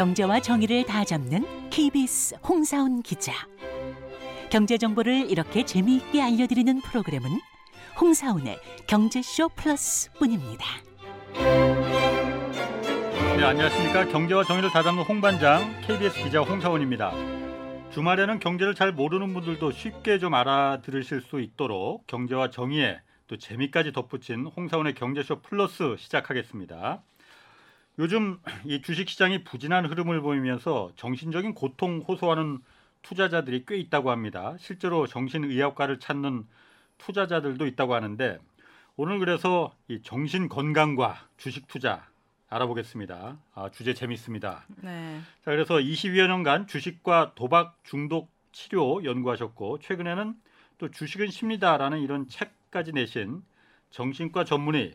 경제와 정의를 다 잡는 KBS 홍사훈 기자. 경제 정보를 이렇게 재미있게 알려드리는 프로그램은 홍사훈의 경제쇼 플러스뿐입니다. 네, 안녕하십니까. 경제와 정의를 다 잡는 홍반장 KBS 기자 홍사원입니다. 주말에는 경제를 잘 모르는 분들도 쉽게 좀 알아들으실 수 있도록 경제와 정의에 또 재미까지 덧붙인 홍사원의 경제쇼 플러스 시작하겠습니다. 요즘 이 주식시장이 부진한 흐름을 보이면서 정신적인 고통 호소하는 투자자들이 꽤 있다고 합니다. 실제로 정신의학과를 찾는 투자자들도 있다고 하는데 오늘 그래서 이 정신 건강과 주식 투자 알아보겠습니다. 아, 주제 재밌습니다. 네. 자, 그래서 22여 년간 주식과 도박 중독 치료 연구하셨고 최근에는 또 주식은 쉽니다라는 이런 책까지 내신 정신과 전문의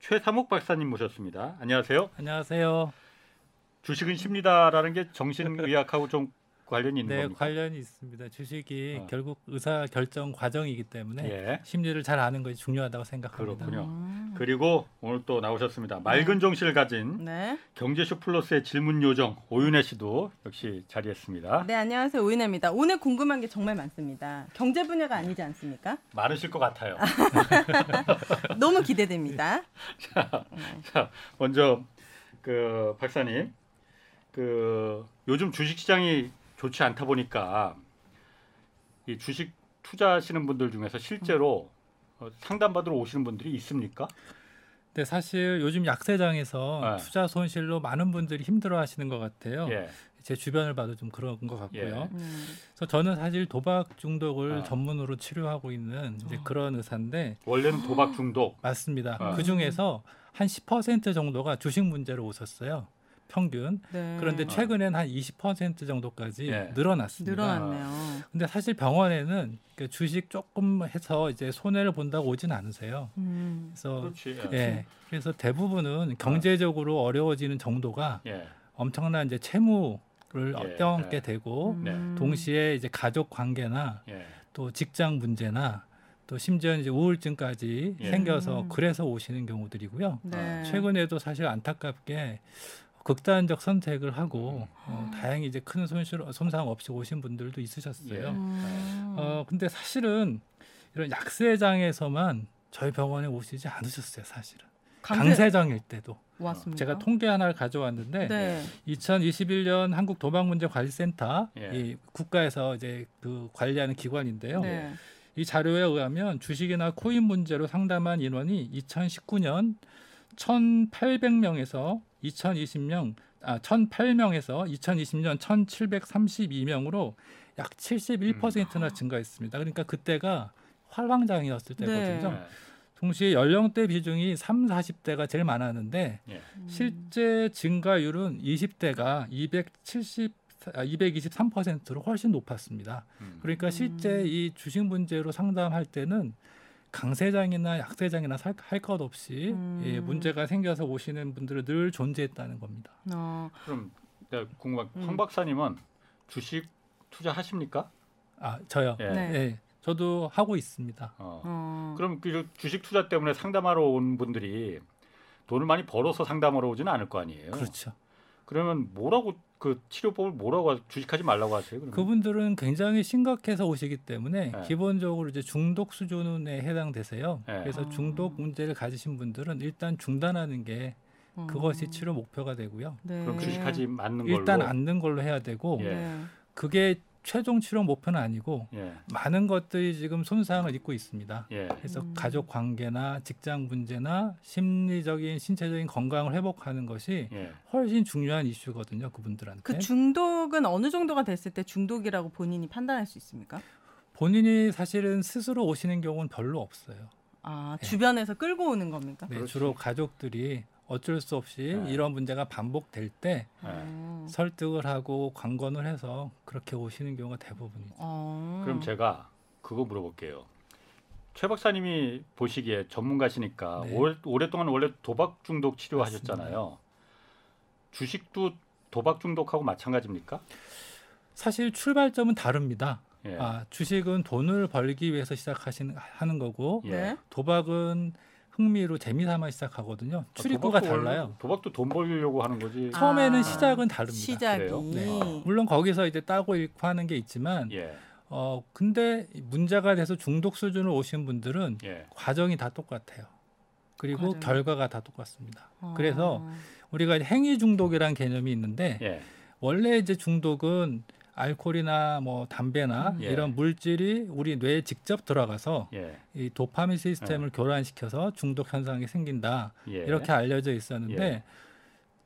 최삼옥 박사님 모셨습니다. 안녕하세요. 안녕하세요. 주식은 쉽니다라는 게 정신의학하고 좀 관련이 있는 네, 겁니까? 관련이 있습니다. 주식이 어. 결국 의사 결정 과정이기 때문에 예. 심리를 잘 아는 것이 중요하다고 생각합니다. 그렇군요. 음. 그리고 오늘 또 나오셨습니다. 맑은 정신을 가진 네. 경제쇼 플러스의 질문 요정 오윤혜 씨도 역시 자리했습니다. 네, 안녕하세요. 오인혜입니다. 오늘 궁금한 게 정말 많습니다. 경제 분야가 아니지 않습니까? 많으실 것 같아요. 너무 기대됩니다. 자, 먼저 그 박사님, 그 요즘 주식 시장이 좋지 않다 보니까 이 주식 투자하시는 분들 중에서 실제로 어, 상담 받으러 오시는 분들이 있습니까? 근데 사실 요즘 약세장에서 네. 투자 손실로 많은 분들이 힘들어하시는 것 같아요. 예, 제 주변을 봐도 좀 그런 것 같고요. 예. 음. 그래서 저는 사실 도박 중독을 아. 전문으로 치료하고 있는 이제 그런 의사인데 원래는 도박 중독. 맞습니다. 아. 그 중에서 한 10% 정도가 주식 문제로 오셨어요. 평균. 네. 그런데 최근엔 한 20% 정도까지 예. 늘어났습니다. 늘어났네요. 근데 사실 병원에는 그 주식 조금 해서 이제 손해를 본다고 오진 않으세요. 음. 그래서 그렇지. 예. 그래서 대부분은 경제적으로 어려워지는 정도가 예. 엄청난 이제 채무를 예, 떼어안게 예. 되고 네. 음. 동시에 이제 가족 관계나 예. 또 직장 문제나 또 심지어 이제 우울증까지 예. 생겨서 음. 그래서 오시는 경우들이고요. 네. 최근에도 사실 안타깝게 극단적 선택을 하고 음. 어, 다행히 이제 큰 손실 손상 없이 오신 분들도 있으셨어요. 예. 음. 어 근데 사실은 이런 약세장에서만 저희 병원에 오시지 않으셨어요, 사실은. 강세 강세장일 때도 왔습니다. 제가 통계 하나를 가져왔는데 네. 2021년 한국 도박문제관리센터 예. 이 국가에서 이제 그 관리하는 기관인데요. 네. 이 자료에 의하면 주식이나 코인 문제로 상담한 인원이 2019년 1,800명에서 2020년 아 1,008명에서 2020년 1,732명으로 약 71%나 증가했습니다. 그러니까 그때가 활황장이었을 때거든요. 네. 동시에 연령대 비중이 3, 40대가 제일 많았는데 예. 실제 증가율은 20대가 270 아, 223%로 훨씬 높았습니다. 음. 그러니까 실제 이 주식 문제로 상담할 때는 강세장이나 약세장이나 할 것 없이 음. 예, 문제가 생겨서 오시는 분들은 늘 존재했다는 겁니다. 어. 그럼 내가 궁금한 음. 황 박사님은 주식 투자하십니까? 아 저요. 예. 네. 예, 저도 하고 있습니다. 어. 어. 그럼 그 주식 투자 때문에 상담하러 온 분들이 돈을 많이 벌어서 상담하러 오지는 않을 거 아니에요. 그렇죠. 그러면 뭐라고 그 치료법을 뭐라고 하- 주식하지 말라고 하세요? 그러면? 그분들은 굉장히 심각해서 오시기 때문에 네. 기본적으로 이제 중독 수준에 해당되세요. 네. 그래서 아. 중독 문제를 가지신 분들은 일단 중단하는 게 어. 그것이 치료 목표가 되고요. 네. 그럼 주식하지 않는 걸로. 일단 앉는 걸로 해야 되고 예. 네. 그게 최종 치료 목표는 아니고 예. 많은 것들이 지금 손상을 입고 있습니다. 예. 그래서 음. 가족 관계나 직장 문제나 심리적인 신체적인 건강을 회복하는 것이 예. 훨씬 중요한 이슈거든요. 그분들한테. 그 중독은 어느 정도가 됐을 때 중독이라고 본인이 판단할 수 있습니까? 본인이 사실은 스스로 오시는 경우는 별로 없어요. 아 네. 주변에서 끌고 오는 겁니까? 네, 그렇지. 주로 가족들이 어쩔 수 없이 네. 이런 문제가 반복될 때 예. 어. 설득을 하고 관건을 해서 그렇게 오시는 경우가 대부분이죠. 어. 그럼 제가 그거 물어볼게요. 최 박사님이 보시기에 전문가시니까 네. 올, 오랫동안 원래 도박 중독 치료하셨잖아요. 주식도 도박 중독하고 마찬가지입니까? 사실 출발점은 다릅니다. 예. 아, 주식은 돈을 벌기 위해서 시작하시는 하는 거고 예. 네. 도박은 흥미로 재미삼아 시작하거든요. 출입구가 아, 도박도 달라요. 원래- 도박도 돈 벌려고 하는 거지. 아. 처음에는 시작은 다릅니다. 시작이. 그래요? 네. 물론 거기서 이제 따고 읽고 하는 게 있지만 예, 어 근데 문제가 돼서 중독 수준으로 오신 분들은 예, 과정이 다 똑같아요. 그리고 과정이? 결과가 다 똑같습니다. 어. 그래서 우리가 행위 중독이라는 개념이 있는데 예, 원래 이제 중독은 알코올이나 뭐 담배나 음. 예. 이런 물질이 우리 뇌에 직접 들어가서 예, 이 도파민 시스템을 교란시켜서 중독 현상이 생긴다 예. 이렇게 알려져 있었는데 예.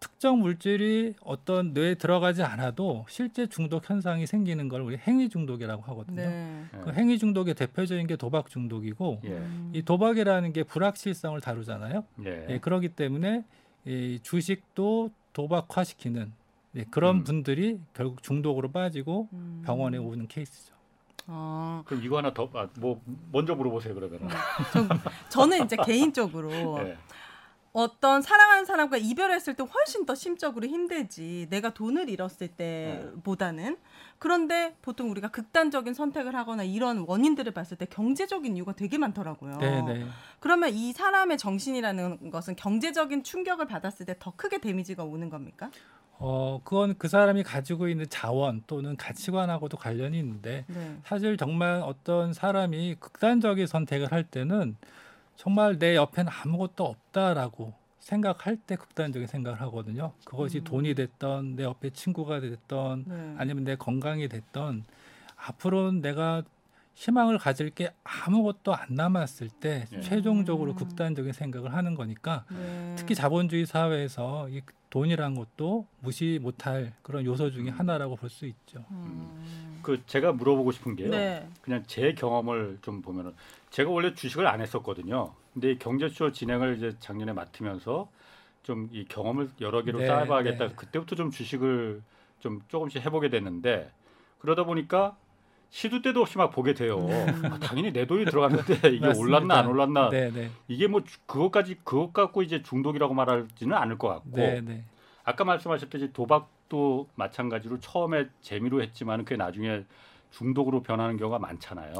특정 물질이 어떤 뇌에 들어가지 않아도 실제 중독 현상이 생기는 걸 우리 행위 중독이라고 하거든요. 네. 예. 그 행위 중독의 대표적인 게 도박 중독이고 예, 음. 이 도박이라는 게 불확실성을 다루잖아요. 예, 예, 그렇기 때문에 이 주식도 도박화시키는 예, 그런 음. 분들이 결국 중독으로 빠지고 음. 병원에 오는 케이스죠. 어. 그럼 이거 하나 더, 아, 뭐 먼저 물어보세요 그러면. 전, 저는 이제 개인적으로 예, 어떤 사랑하는 사람과 이별했을 때 훨씬 더 심적으로 힘들지. 내가 돈을 잃었을 때보다는. 그런데 보통 우리가 극단적인 선택을 하거나 이런 원인들을 봤을 때 경제적인 이유가 되게 많더라고요. 네, 네. 그러면 이 사람의 정신이라는 것은 경제적인 충격을 받았을 때 더 크게 데미지가 오는 겁니까? 어, 그건 그 사람이 가지고 있는 자원 또는 가치관하고도 관련이 있는데 네. 사실 정말 어떤 사람이 극단적인 선택을 할 때는 정말 내 옆에는 아무것도 없다라고 생각할 때 극단적인 생각을 하거든요. 그것이 음. 돈이 됐던 내 옆에 친구가 됐던 네. 아니면 내 건강이 됐던 앞으로는 내가 희망을 가질 게 아무것도 안 남았을 때 예. 최종적으로 음. 극단적인 생각을 하는 거니까 네. 특히 자본주의 사회에서 이 돈이란 것도 무시 못할 그런 요소 중에 음. 하나라고 볼 수 있죠. 음. 그 제가 물어보고 싶은 게요. 네. 그냥 제 경험을 좀 보면은 제가 원래 주식을 안 했었거든요. 근데 이 경제쇼 진행을 이제 작년에 맡으면서 좀 이 경험을 여러 개로 네, 쌓아봐야겠다. 네. 그때부터 좀 주식을 좀 조금씩 해보게 됐는데 그러다 보니까 시도 때도 없이 막 보게 돼요. 음. 아, 당연히 내 돈이 들어갔는데 이게. 올랐나 안 올랐나 네, 네, 이게 뭐 주- 그것까지 그것 갖고 이제 중독이라고 말하지는 않을 것 같고 네, 네. 아까 말씀하셨듯이 도박도 마찬가지로 처음에 재미로 했지만 그게 나중에 중독으로 변하는 경우가 많잖아요.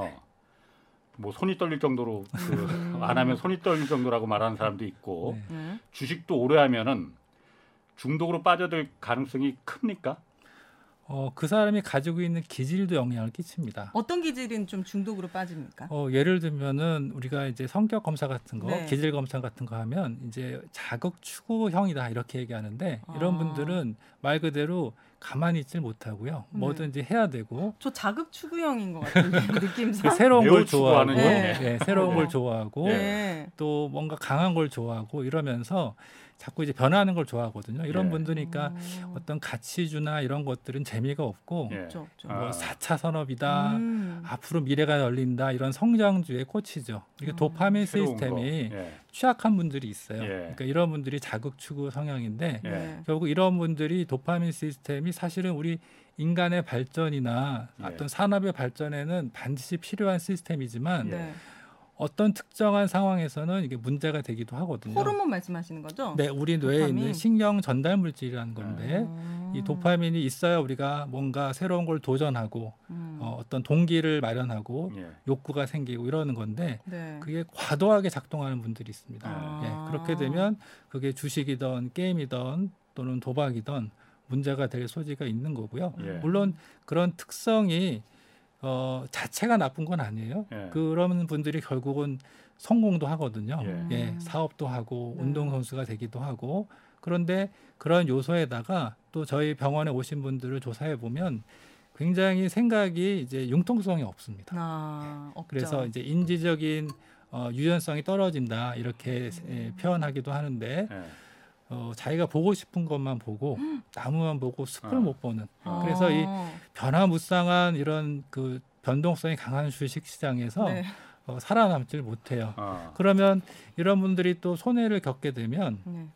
뭐 손이 떨릴 정도로 그 안 하면 손이 떨릴 정도라고 말하는 사람도 있고 네. 네. 주식도 오래 하면은 중독으로 빠져들 가능성이 큽니까? 어, 그 사람이 가지고 있는 기질도 영향을 끼칩니다. 어떤 기질은 좀 중독으로 빠집니까? 어, 예를 들면은 우리가 이제 성격 검사 같은 거, 네. 기질 검사 같은 거 하면 이제 자극 추구형이다 이렇게 얘기하는데 이런 아. 분들은 말 그대로 가만히 있질 못하고요. 네. 뭐든지 해야 되고 저 자극 추구형인 것 같은데 느낌상. 새로운 매우 걸 좋아하고, 추구하는 네. 예, 새로운 어. 걸 좋아하고 네. 또 뭔가 강한 걸 좋아하고 이러면서 자꾸 이제 변하는 걸 좋아하거든요. 이런 예. 분들이니까 음. 어떤 가치주나 이런 것들은 재미가 없고 예. 아. 뭐 4차 산업이다. 음. 앞으로 미래가 열린다 이런 성장주에 꽂히죠. 이게 음. 도파민. 시스템이 예. 취약한 분들이 있어요. 예. 그러니까 이런 분들이 자극 추구 성향인데 예. 네. 결국 이런 분들이 도파민 시스템이 사실은 우리 인간의 발전이나 예. 어떤 산업의 발전에는 반드시 필요한 시스템이지만 예. 네. 어떤 특정한 상황에서는 이게 문제가 되기도 하거든요. 호르몬 말씀하시는 거죠? 네, 우리 뇌에 도파민. 있는 신경 전달 물질이라는 건데 음. 이 도파민이 있어야 우리가 뭔가 새로운 걸 도전하고 음. 어, 어떤 동기를 마련하고 예. 욕구가 생기고 이러는 건데 네. 그게 과도하게 작동하는 분들이 있습니다. 아. 예, 그렇게 되면 그게 주식이든 게임이든 또는 도박이든 문제가 될 소지가 있는 거고요. 예. 물론 그런 특성이 어, 자체가 나쁜 건 아니에요. 예. 그런 분들이 결국은 성공도 하거든요. 예. 예, 사업도 하고 네. 운동 선수가 되기도 하고 그런데 그런 요소에다가 또 저희 병원에 오신 분들을 조사해 보면 굉장히 생각이 이제 융통성이 없습니다. 아. 그래서 이제 인지적인 어, 유연성이 떨어진다 이렇게 음. 예, 표현하기도 하는데 예. 어, 자기가 보고 싶은 것만 보고 나무만 보고 숲을 어. 못 보는 아. 그래서 이 변화무쌍한 이런 그 변동성이 강한 주식 시장에서 네. 어, 살아남질 못해요. 어. 그러면 이런 분들이 또 손해를 겪게 되면 네.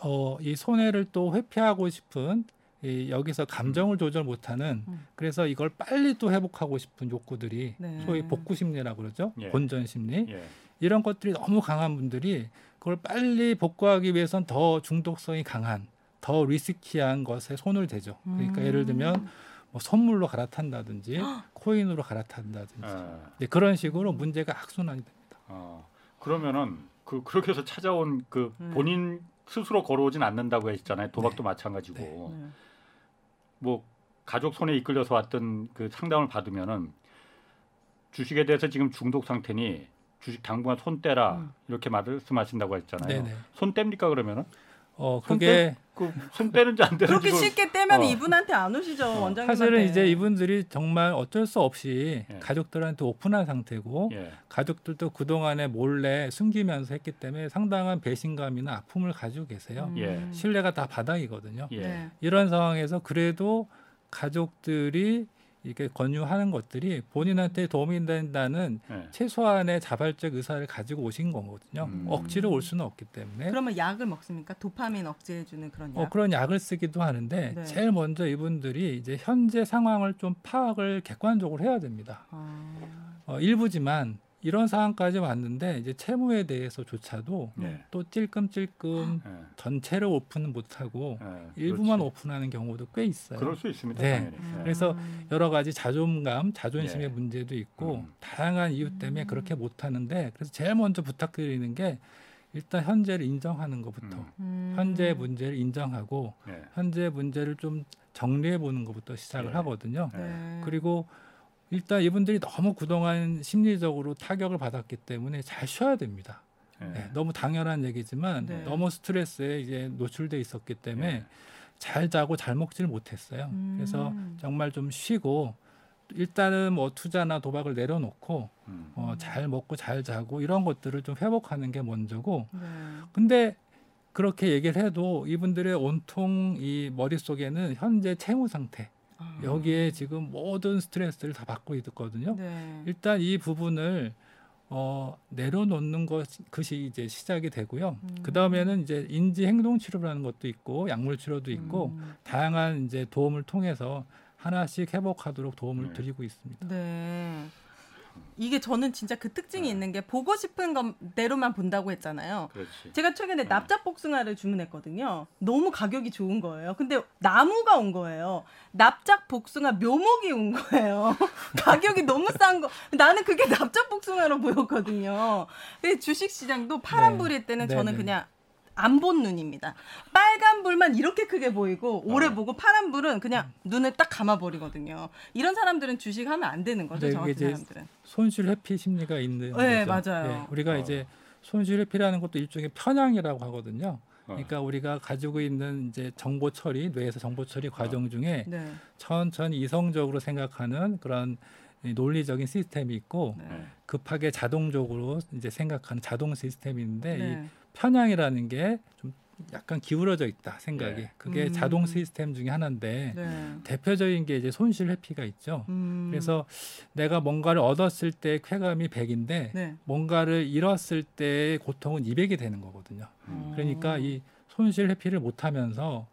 어, 이 손해를 또 회피하고 싶은 이 여기서 감정을 조절 못하는 음. 그래서 이걸 빨리 또 회복하고 싶은 욕구들이 네. 소위 복구 심리라고 그러죠. 예. 본전 심리. 예. 이런 것들이 너무 강한 분들이 그걸 빨리 복구하기 위해선 더 중독성이 강한 더 리스키한 것에 손을 대죠. 그러니까 음. 예를 들면 뭐 선물로 갈아탄다든지 코인으로 갈아탄다든지 예. 네, 그런 식으로 문제가 악순환이 됩니다. 어, 그러면은 그 그렇게 해서 찾아온 그 음. 본인 스스로 걸어오진 않는다고 했잖아요. 도박도 마찬가지고 네. 뭐 가족 손에 이끌려서 왔던 그 상담을 받으면은 주식에 대해서 지금 중독 상태니 주식 당분간 손 떼라 음. 이렇게 말씀하신다고 했잖아요. 네네. 손 뗍니까 그러면은 어손 그게 그손 떼는지 안 떼는지 그렇게 그걸- 쉽게 떼면 어. 이분한테 안 오시죠 원장님한테. 사실은 이제 이분들이 정말 어쩔 수 없이 예. 가족들한테 오픈한 상태고 예. 가족들도 그 동안에 몰래 숨기면서 했기 때문에 상당한 배신감이나 아픔을 가지고 계세요. 음. 예. 신뢰가 다 바닥이거든요. 예. 네. 이런 상황에서 그래도 가족들이 이렇게 권유하는 것들이 본인한테 도움이 된다는 예. 최소한의 자발적 의사를 가지고 오신 거거든요. 음. 억지로 올 수는 없기 때문에 그러면 약을 먹습니까? 도파민 억제해주는 그런 약. 어, 그런 약을 쓰기도 하는데 네. 제일 먼저 이분들이 이제 현재 상황을 좀 파악을 객관적으로 해야 됩니다. 아. 어, 일부지만 이런 상황까지 왔는데 이제 채무에 대해서조차도 예. 또 찔끔찔끔 예. 전체를 오픈은 못하고 예. 일부만 그렇지. 오픈하는 경우도 꽤 있어요. 그럴 수 있습니다. 네. 당연히. 예. 그래서 음. 여러 가지 자존감, 자존심의 예. 문제도 있고 음. 다양한 이유 때문에 그렇게 못하는데 그래서 제일 먼저 부탁드리는 게 일단 현재를 인정하는 것부터 음. 음. 현재 문제를 인정하고 예. 현재 문제를 좀 정리해 보는 것부터 시작을 예. 하거든요. 네. 그리고 일단 이분들이 너무 그동안 심리적으로 타격을 받았기 때문에 잘 쉬어야 됩니다. 예. 네, 너무 당연한 얘기지만 네. 너무 스트레스에 이제 노출돼 있었기 때문에 예. 잘 자고 잘 먹지를 못했어요. 음. 그래서 정말 좀 쉬고 일단은 뭐 투자나 도박을 내려놓고 음. 어, 잘 먹고 잘 자고 이런 것들을 좀 회복하는 게 먼저고 네. 근데 그렇게 얘기를 해도 이분들의 온통 이 머릿속에는 현재 채무 상태 아. 여기에 지금 모든 스트레스를 다 받고 있거든요. 네. 일단 이 부분을 어, 내려놓는 것 것이 이제 시작이 되고요. 음. 그 다음에는 이제 인지 행동 치료라는 것도 있고 약물 치료도 있고 음. 다양한 이제 도움을 통해서 하나씩 회복하도록 도움을 네. 드리고 있습니다. 네. 이게 저는 진짜 그 특징이 있는 게 보고 싶은 것대로만 본다고 했잖아요. 그렇지. 제가 최근에 음. 납작 복숭아를 주문했거든요. 너무 가격이 좋은 거예요. 근데 나무가 온 거예요. 납작 복숭아 묘목이 온 거예요. 가격이 너무 싼 거. 나는 그게 납작 복숭아로 보였거든요. 근데 주식 시장도 파란 네. 불일 때는 네, 저는 네. 그냥 안 본 눈입니다. 빨간 불만 이렇게 크게 보이고 오래 어. 보고 파란 불은 그냥 눈을 딱 감아 버리거든요. 이런 사람들은 주식 하면 안 되는 거죠. 네, 이제 사람들은. 손실 회피 심리가 있는 네, 거죠. 맞아요. 우리가 어. 이제 손실 회피라는 것도 일종의 편향이라고 하거든요. 어. 그러니까 우리가 가지고 있는 이제 정보 처리, 뇌에서 정보 처리 과정 중에 네. 천천히 이성적으로 생각하는 그런 이 논리적인 시스템이 있고 네. 네. 급하게 자동적으로 이제 생각하는 자동 시스템이 있는데 이 네. 편향이라는 게 좀 약간 기울어져 있다 생각이. 네. 그게 음. 자동 시스템 중에 하나인데 네. 대표적인 게 이제 손실 회피가 있죠. 음. 그래서 내가 뭔가를 얻었을 때 쾌감이 100인데 네. 뭔가를 잃었을 때의 고통은 200이 되는 거거든요. 음. 그러니까 이 손실 회피를 못하면서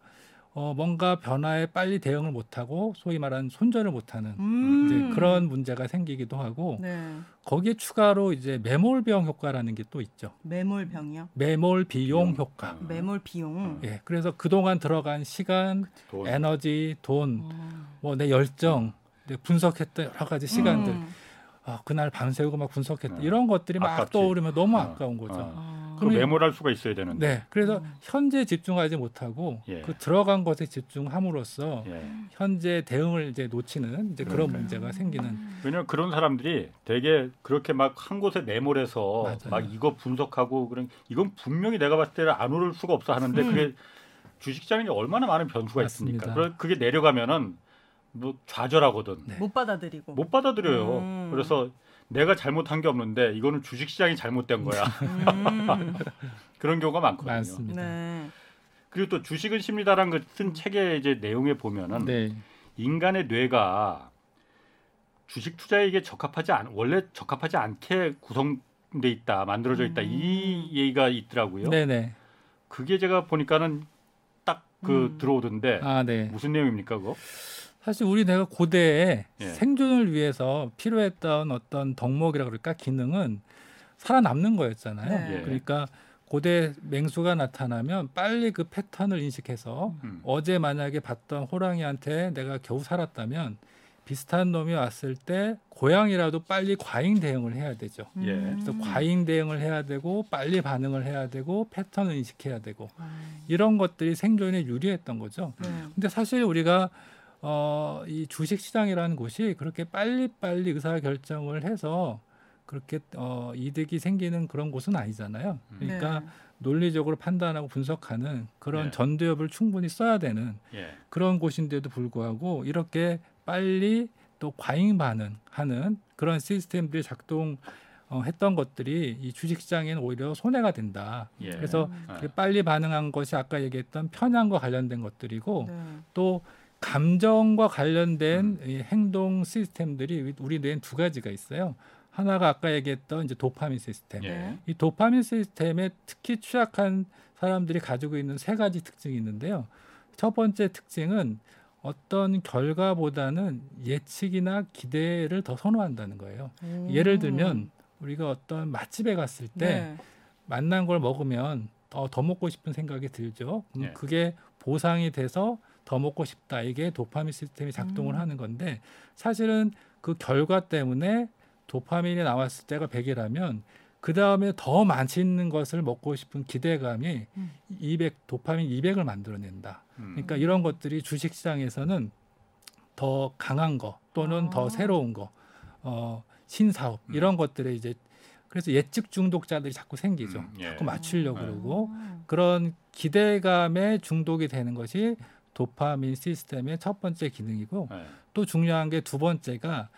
어, 뭔가 변화에 빨리 대응을 못하고 소위 말하는 손절을 못하는 음. 이제 그런 문제가 생기기도 하고 네. 거기에 추가로 이제 매몰 비용 효과라는 게 또 있죠. 매몰병이요. 매몰 비용 비용. 효과. 음. 매몰 비용. 예, 그래서 그동안 들어간 시간, 돈. 에너지, 돈, 어. 뭐내 열정, 내 분석했던 여러 가지 시간들, 음. 아, 그날 밤새우고 막 분석했다 음. 이런 것들이 막 아깝지. 떠오르면 너무 어, 아까운 거죠. 어. 아. 그 그러면- 메모할 수가 있어야 되는데. 네, 그래서 음. 현재 집중하지 못하고 예. 그 들어간 것에 집중함으로써 예. 현재 대응을 이제 놓치는 이제 그런 그러니까요. 문제가 생기는 왜냐면 그런 사람들이 되게 그렇게 막 한 곳에 맞아요. 막 이거 분석하고 그런 이건 분명히 내가 봤을 때는 안 오를 수가 없어 하는데 음. 그게 주식시장에 얼마나 많은 변수가 맞습니다. 있습니까? 그래- 그게 내려가면 뭐 좌절하거든. 네. 못 받아들이고. 못 받아들여요. 음. 그래서 내가 잘못한 게 없는데 이거는 주식 시장이 잘못된 거야. 음. 그런 경우가 많거든요. 많습니다. 네. 그리고 또 주식은 심리다라는 그쓴 책의 이제 내용에 보면은 네, 인간의 뇌가 주식 투자에 이게 적합하지 않 원래 적합하지 않게 구성돼 있다 만들어져 있다 음. 이 얘기가 있더라고요. 네, 네. 그게 제가 보니까는 딱그 음. 들어오던데 아, 네. 무슨 내용입니까 그거? 사실 우리 내가 고대에 예. 생존을 위해서 필요했던 어떤 덕목이라 그럴까 기능은 살아남는 거였잖아요. 네. 예. 그러니까 고대 맹수가 나타나면 빨리 그 패턴을 인식해서 음. 어제 만약에 봤던 호랑이한테 내가 겨우 살았다면 비슷한 놈이 왔을 때 고양이라도 빨리 과잉 대응을 해야 되죠. 예. 음. 그래서 과잉 대응을 해야 되고 빨리 반응을 해야 되고 패턴을 인식해야 되고 아, 이런 것들이 생존에 유리했던 거죠. 네. 근데 사실 우리가 어, 이 주식 시장이라는 곳이 그렇게 빨리빨리 의사 결정을 해서 그렇게 어, 이득이 생기는 그런 곳은 아니잖아요. 그러니까 네. 논리적으로 판단하고 분석하는 그런 네. 전두엽을 충분히 써야 되는 예. 그런 곳인데도 불구하고 이렇게 빨리 또 과잉 반응하는 그런 시스템들이 작동 어, 했던 것들이 이 주식시장에는 오히려 손해가 된다. 예. 그래서 예. 그 빨리 반응한 것이 아까 얘기했던 편향과 관련된 것들이고 네. 또 감정과 관련된 음. 이 행동 시스템들이 우리 뇌엔 두 가지가 있어요. 하나가 아까 얘기했던 이제 도파민 시스템. 예. 네. 이 도파민 시스템에 특히 취약한 사람들이 가지고 있는 세 가지 특징이 있는데요. 첫 번째 특징은 어떤 결과보다는 예측이나 기대를 더 선호한다는 거예요. 오. 예를 들면 우리가 어떤 맛집에 갔을 때 네. 만난 걸 먹으면 더, 더 먹고 싶은 생각이 들죠. 그럼 예. 그게 보상이 돼서 더 먹고 싶다. 이게 도파민 시스템이 작동을 음. 하는 건데 사실은 그 결과 때문에 도파민이 나왔을 때가 100이라면 그 다음에 더 맛있는 것을 먹고 싶은 기대감이 음. 200 도파민 200을 만들어낸다. 음. 그러니까 이런 것들이 주식 시장에서는 더 강한 거 또는 아. 더 새로운 거, 어, 신사업 음. 이런 것들에 이제 그래서 예측 중독자들이 자꾸 생기죠. 음, 예. 자꾸 맞추려고 네. 그러고 아. 그런 기대감에 중독이 되는 것이 도파민 시스템의 첫 번째 기능이고 예. 또 중요한 게 두 번째가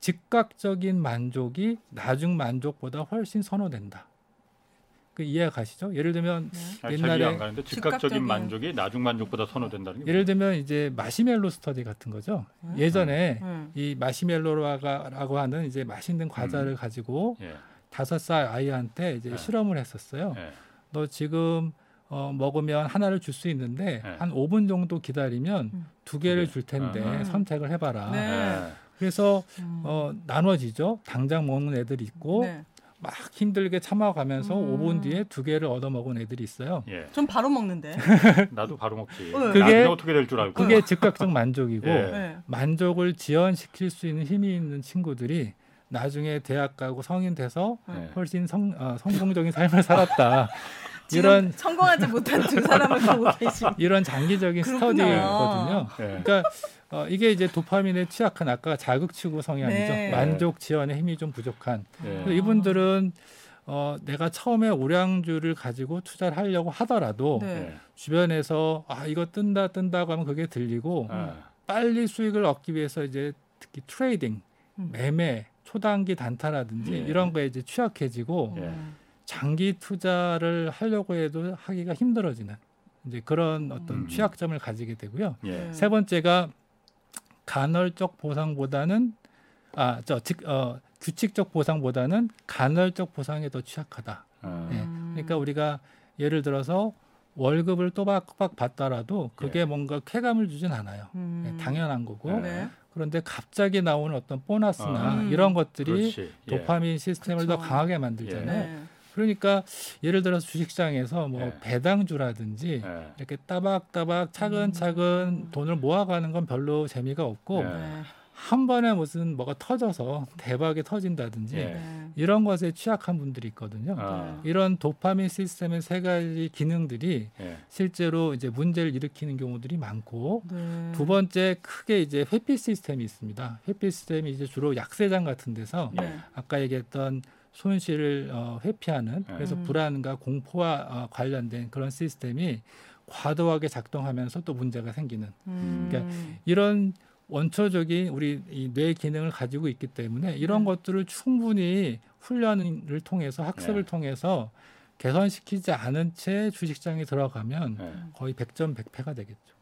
즉각적인 만족이 나중 만족보다 훨씬 선호된다. 그 이해가 가시죠? 예를 들면 네. 아, 옛날에 잘 이해 안 가는데 즉각적인 만족이 나중 만족보다 선호된다는 게 예를 들면 이제 마시멜로 스터디 같은 거죠. 음. 예전에 음. 이 마시멜로라고 하는 이제 맛있는 과자를 가지고 예. 다섯 살 아이한테 이제 네. 실험을 했었어요. 예. 너 지금 어, 먹으면 하나를 줄 수 있는데 네. 한 5분 정도 기다리면 음. 두 개를. 줄 텐데 음. 선택을 해봐라. 네. 예. 그래서 음. 어, 나눠지죠. 당장 먹는 애들이 있고 네. 막 힘들게 참아가면서 음. 5분 뒤에 두 개를 얻어 먹은 애들이 있어요. 예. 전 바로 먹는데. 나도 바로 먹지. 네. 그게- 어떻게 될 줄 알고. 그게 즉각적 만족이고 예. 네. 만족을 지연시킬 수 있는 힘이 있는 친구들이 나중에 대학 가고 성인 돼서 네. 훨씬 성, 어, 성공적인 삶을 살았다. 이런 성공하지 못한 두 사람을 보고 계십니다. 이런 장기적인. 스터디거든요. 예. 그러니까 어, 이게 이제 도파민에 취약한 아까 자극치구 성향이죠. 네. 만족 지연에 힘이 좀 부족한. 예. 그래서 이분들은 어, 내가 처음에 우량주를 가지고 투자를 하려고 하더라도 네. 예. 주변에서 아 이거 뜬다 뜬다고 하면 그게 들리고 예. 빨리 수익을 얻기 위해서 이제 특히 trading, 음. 매매, 초단기 단타라든지 예. 이런 거에 이제 취약해지고. 장기 투자를 하려고 해도 하기가 힘들어지는 이제 그런 어떤 음. 취약점을 가지게 되고요. 예. 네. 세 번째가 간헐적 보상보다는 아저 어, 규칙적 보상보다는 간헐적 보상에 더 취약하다. 어. 예. 음. 그러니까 우리가 예를 들어서 월급을 또박또박 받더라도 그게 예. 뭔가 쾌감을 주진 않아요. 음. 예, 당연한 거고 네. 그런데 갑자기 나오는 어떤 보너스나 아. 이런 것들이 그렇지. 예. 도파민 시스템을 더 그쵸. 강하게 만들잖아요. 네. 그러니까 예를 들어서 주식시장에서 뭐 예. 배당주라든지 예. 이렇게 따박따박 차근차근 음. 돈을 모아가는 건 별로 재미가 없고 예. 네. 한 번에 무슨 뭐가 터져서 대박이 터진다든지 예. 네. 이런 것에 취약한 분들이 있거든요. 아. 이런 도파민 시스템의 세 가지 기능들이 예. 실제로 이제 문제를 일으키는 경우들이 많고 네. 두 번째 크게 이제 회피 시스템이 있습니다. 회피 시스템이 이제 주로 약세장 같은 데서 네. 아까 얘기했던 손실을 어, 회피하는 네. 그래서 음. 불안과 공포와 어, 관련된 그런 시스템이 과도하게 작동하면서 또 문제가 생기는 음. 그러니까 이런 원초적인 우리 이 뇌 기능을 가지고 있기 때문에 이런 네. 것들을 충분히 훈련을 통해서 학습을 네. 통해서 개선시키지 않은 채 주식장에 들어가면 예. 거의 100점 100패가 되겠죠.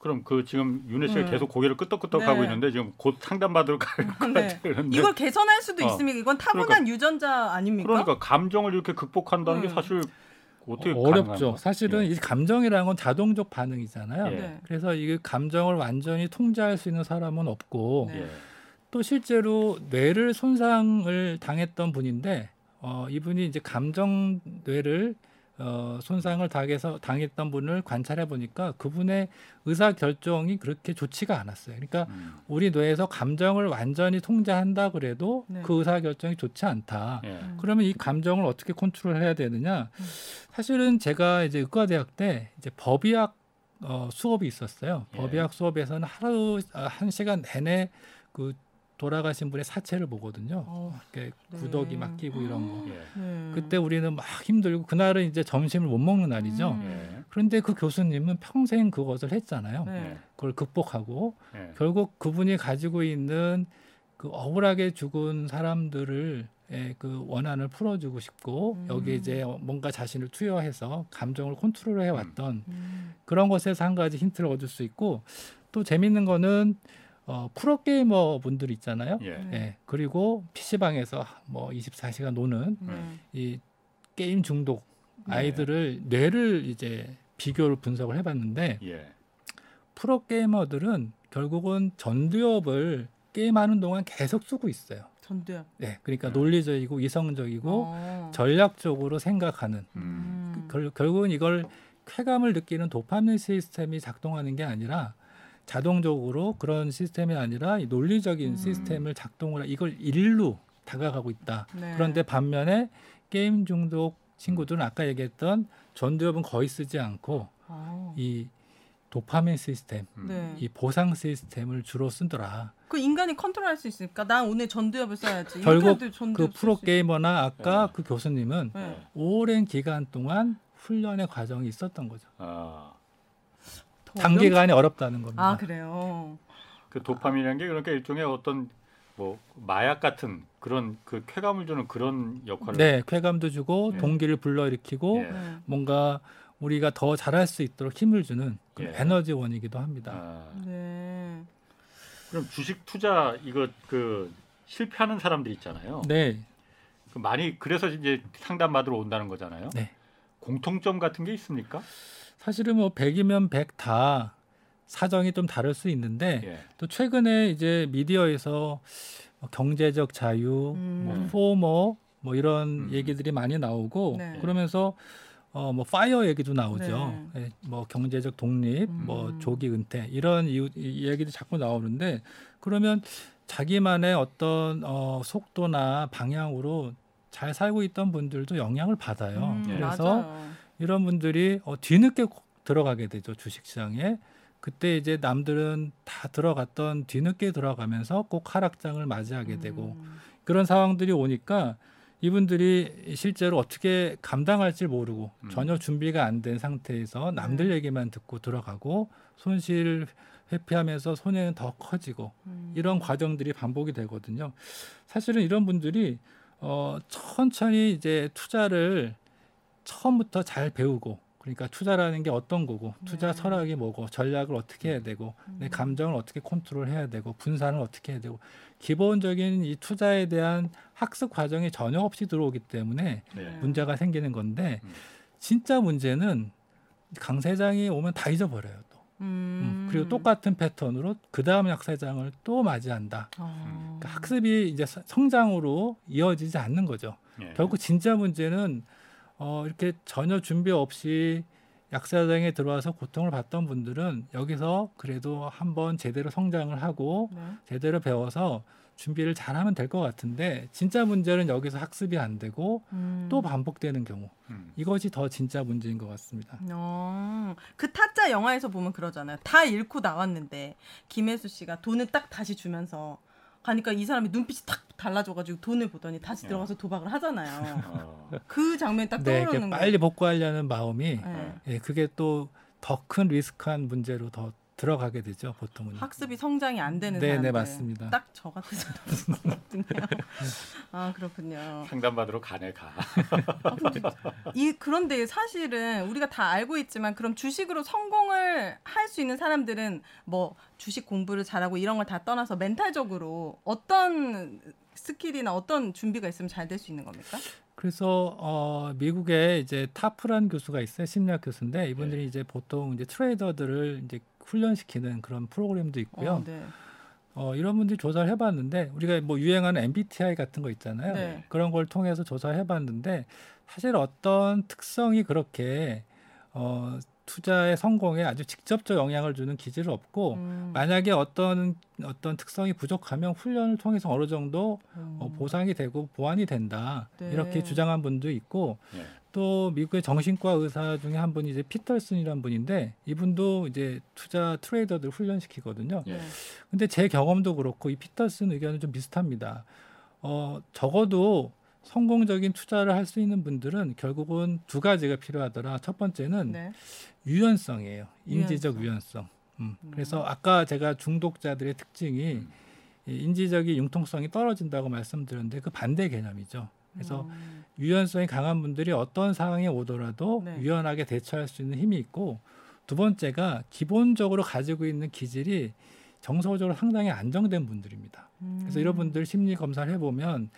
그럼 그 지금 윤혜 씨가 네. 계속 고개를 끄덕끄덕 네. 하고 있는데 지금 곧 상담 받을 것 네. 같은데. 이걸 개선할 수도 어. 있습니까? 이건 타고난 유전자 아닙니까? 그러니까 감정을 이렇게 극복한다는 게 음. 사실 어떻게 어렵죠. 가능한 사실은 예. 이 감정이라는 건 자동적 반응이잖아요. 예. 네. 그래서 이 감정을 완전히 통제할 수 있는 사람은 없고 네. 예. 또 실제로 뇌를 손상을 당했던 분인데 어, 이분이 이제 감정 뇌를 어, 손상을 당해서 당했던 분을 관찰해 보니까 그분의 의사 결정이 그렇게 좋지가 않았어요. 그러니까 음. 우리 뇌에서 감정을 완전히 통제한다 그래도 네. 그 의사 결정이 좋지 않다. 예. 그러면 이 감정을 어떻게 컨트롤해야 되느냐? 음. 사실은 제가 이제 의과대학 때 이제 법의학 어, 수업이 있었어요. 예. 법의학 수업에서는 하루 아, 한 시간 내내 그 돌아가신 분의 사체를 보거든요. 어, 이렇게 네. 구더기 맡기고 이런 거. 예. 네. 그때 우리는 막 힘들고 그날은 이제 점심을 못 먹는 날이죠. 음. 예. 그런데 그 교수님은 평생 그것을 했잖아요. 네. 그걸 극복하고 예. 결국 그분이 가지고 있는 그 억울하게 죽은 사람들을 예, 그 원한을 풀어주고 싶고 음. 여기 이제 뭔가 자신을 투여해서 감정을 컨트롤해 왔던 음. 그런 것에서 한 가지 힌트를 얻을 수 있고 또 재밌는 거는 어, 프로게이머 분들 있잖아요. 예. 네. 예, 그리고 PC방에서 뭐 24시간 노는 네. 이 게임 중독 네. 아이들을 뇌를 이제 비교를 분석을 해봤는데 예. 프로게이머들은 결국은 전두엽을 게임하는 동안 계속 쓰고 있어요. 전두엽. 네, 그러니까 음. 논리적이고 이성적이고 어. 전략적으로 생각하는 음. 음. 결, 결국은 이걸 쾌감을 느끼는 도파민 시스템이 작동하는 게 아니라 자동적으로 그런 시스템이 아니라 이 논리적인 음. 시스템을 작동을 하- 이걸 일로 다가가고 있다. 네. 그런데 반면에 게임 중독 친구들은 아까 얘기했던 전두엽은 거의 쓰지 않고 어. 이 도파민 시스템, 음. 네. 이 보상 시스템을 주로 쓰더라. 그 인간이 컨트롤할 수 있으니까 난 오늘 전두엽을 써야지. 결국 그 프로 있- 게이머나 아까 네. 그 교수님은 네. 오랜 기간 동안 훈련의 과정이 있었던 거죠. 아, 더 단기간에 어렵다는 겁니다. 아 그래요. 그 도파민이라는 게 그러니까 일종의 어떤 뭐 마약 같은 그런 그 쾌감을 주는 그런 역할을 네, 쾌감도 주고 예. 동기를 불러일으키고 예. 네. 뭔가 우리가 더 잘할 수 있도록 힘을 주는 그 예. 에너지원이기도 합니다. 아, 네. 그럼 주식 투자 이거 그 실패하는 사람들 있잖아요. 네, 그 많이 그래서 이제 상담 받으러 온다는 거잖아요. 네. 공통점 같은 게 있습니까? 사실은 뭐 100이면 100 다 사정이 좀 다를 수 있는데 예. 또 최근에 이제 미디어에서 뭐 경제적 자유, 음. 뭐 포머 뭐 이런 음. 얘기들이 많이 나오고 네. 그러면서 어 뭐 파이어 얘기도 나오죠. 네. 예, 뭐 경제적 독립, 음. 뭐 조기 은퇴 이런 이유, 이 얘기도 자꾸 나오는데 그러면 자기만의 어떤 어 속도나 방향으로 잘 살고 있던 분들도 영향을 받아요. 음, 예. 그래서 맞아요. 이런 분들이 어, 뒤늦게 고- 들어가게 되죠 주식시장에. 그때 이제 남들은 다 들어갔던 뒤늦게 들어가면서 꼭 하락장을 맞이하게 되고 음. 그런 상황들이 오니까 이분들이 실제로 어떻게 감당할지 모르고 음. 전혀 준비가 안 된 상태에서 남들 네. 얘기만 듣고 들어가고 손실 회피하면서 손해는 더 커지고 음. 이런 과정들이 반복이 되거든요. 사실은 이런 분들이 어, 천천히 이제 투자를 처음부터 잘 배우고 그러니까 투자라는 게 어떤 거고 투자 네. 철학이 뭐고 전략을 어떻게 해야 되고 내 음. 감정을 어떻게 컨트롤해야 되고 분산을 어떻게 해야 되고 기본적인 이 투자에 대한 학습 과정이 전혀 없이 들어오기 때문에 네. 문제가 생기는 건데 음. 진짜 문제는 강 세장이 오면 다 잊어버려요 또. 음. 음, 그리고 똑같은 패턴으로 그 다음 약세장을 또 맞이한다. 어. 그러니까 학습이 이제 서- 성장으로 이어지지 않는 거죠. 예. 결국 진짜 문제는 어, 이렇게 전혀 준비 없이 약사장에 들어와서 고통을 받던 분들은 여기서 그래도 한번 제대로 성장을 하고 네. 제대로 배워서 준비를 잘하면 될 것 같은데 진짜 문제는 여기서 학습이 안 되고 음. 또 반복되는 경우 음. 이것이 더 진짜 문제인 것 같습니다. 어, 그 타짜 영화에서 보면 그러잖아요. 다 잃고 나왔는데 김혜수 씨가 돈을 딱 다시 주면서 가니까 이 사람이 눈빛이 탁 달라져가지고 돈을 보더니 다시 야. 들어가서 도박을 하잖아요. 어. 그 장면 딱 네, 떠오르는 빨리 거예요. 복구하려는 마음이 네. 예, 그게 또 더 큰 리스크한 문제로 더 들어가게 되죠 보통은. 학습이 성장이 안 되는 네, 네, 사람들. 맞습니다. 딱 저 같은 사람이거든요. 아 그렇군요. 상담 받으러 가네 가. 이 그런데 사실은 우리가 다 알고 있지만 그럼 주식으로 성공을 할 수 있는 사람들은 뭐 주식 공부를 잘하고 이런 걸 다 떠나서 멘탈적으로 어떤 skill이나 어떤 준비가 있으면 잘 될 수 있는 겁니까? 그래서 어, 미국에 이제 타프란 교수가 있어요 심리학 교수인데 이분들이 이제 보통 이제 트레이더들을 이제 훈련시키는 그런 프로그램도 있고요. 어, 네. 어, 이런 분들이 조사를 해봤는데 우리가 뭐 유행하는 MBTI 같은 거 있잖아요. 네. 그런 걸 통해서 조사를 해봤는데 사실 어떤 특성이 그렇게 어, 투자의 성공에 아주 직접적 영향을 주는 기질은 없고 음. 만약에 어떤 어떤 특성이 부족하면 훈련을 통해서 어느 정도 어, 음. 보상이 되고 보완이 된다 네. 이렇게 주장한 분도 있고 예. 또 미국의 정신과 의사 중에 한 분이 이제 피터슨이라는 분인데 이분도 이제 투자 트레이더들 훈련시키거든요. 예. 네. 근데 제 경험도 그렇고 이 피터슨 의견은 좀 비슷합니다. 어, 적어도 성공적인 투자를 할 수 있는 분들은 결국은 두 가지가 필요하더라. 첫 번째는 네. 유연성이에요. 인지적 유연성. 유연성. 음. 음. 그래서 아까 제가 중독자들의 특징이 음. 이 인지적인 융통성이 떨어진다고 말씀드렸는데 그 반대 개념이죠. 그래서 음. 유연성이 강한 분들이 어떤 상황에 오더라도 네. 유연하게 대처할 수 있는 힘이 있고 두 번째가 기본적으로 가지고 있는 기질이 정서적으로 상당히 안정된 분들입니다. 그래서 음. 이런 분들 심리 검사를 해보면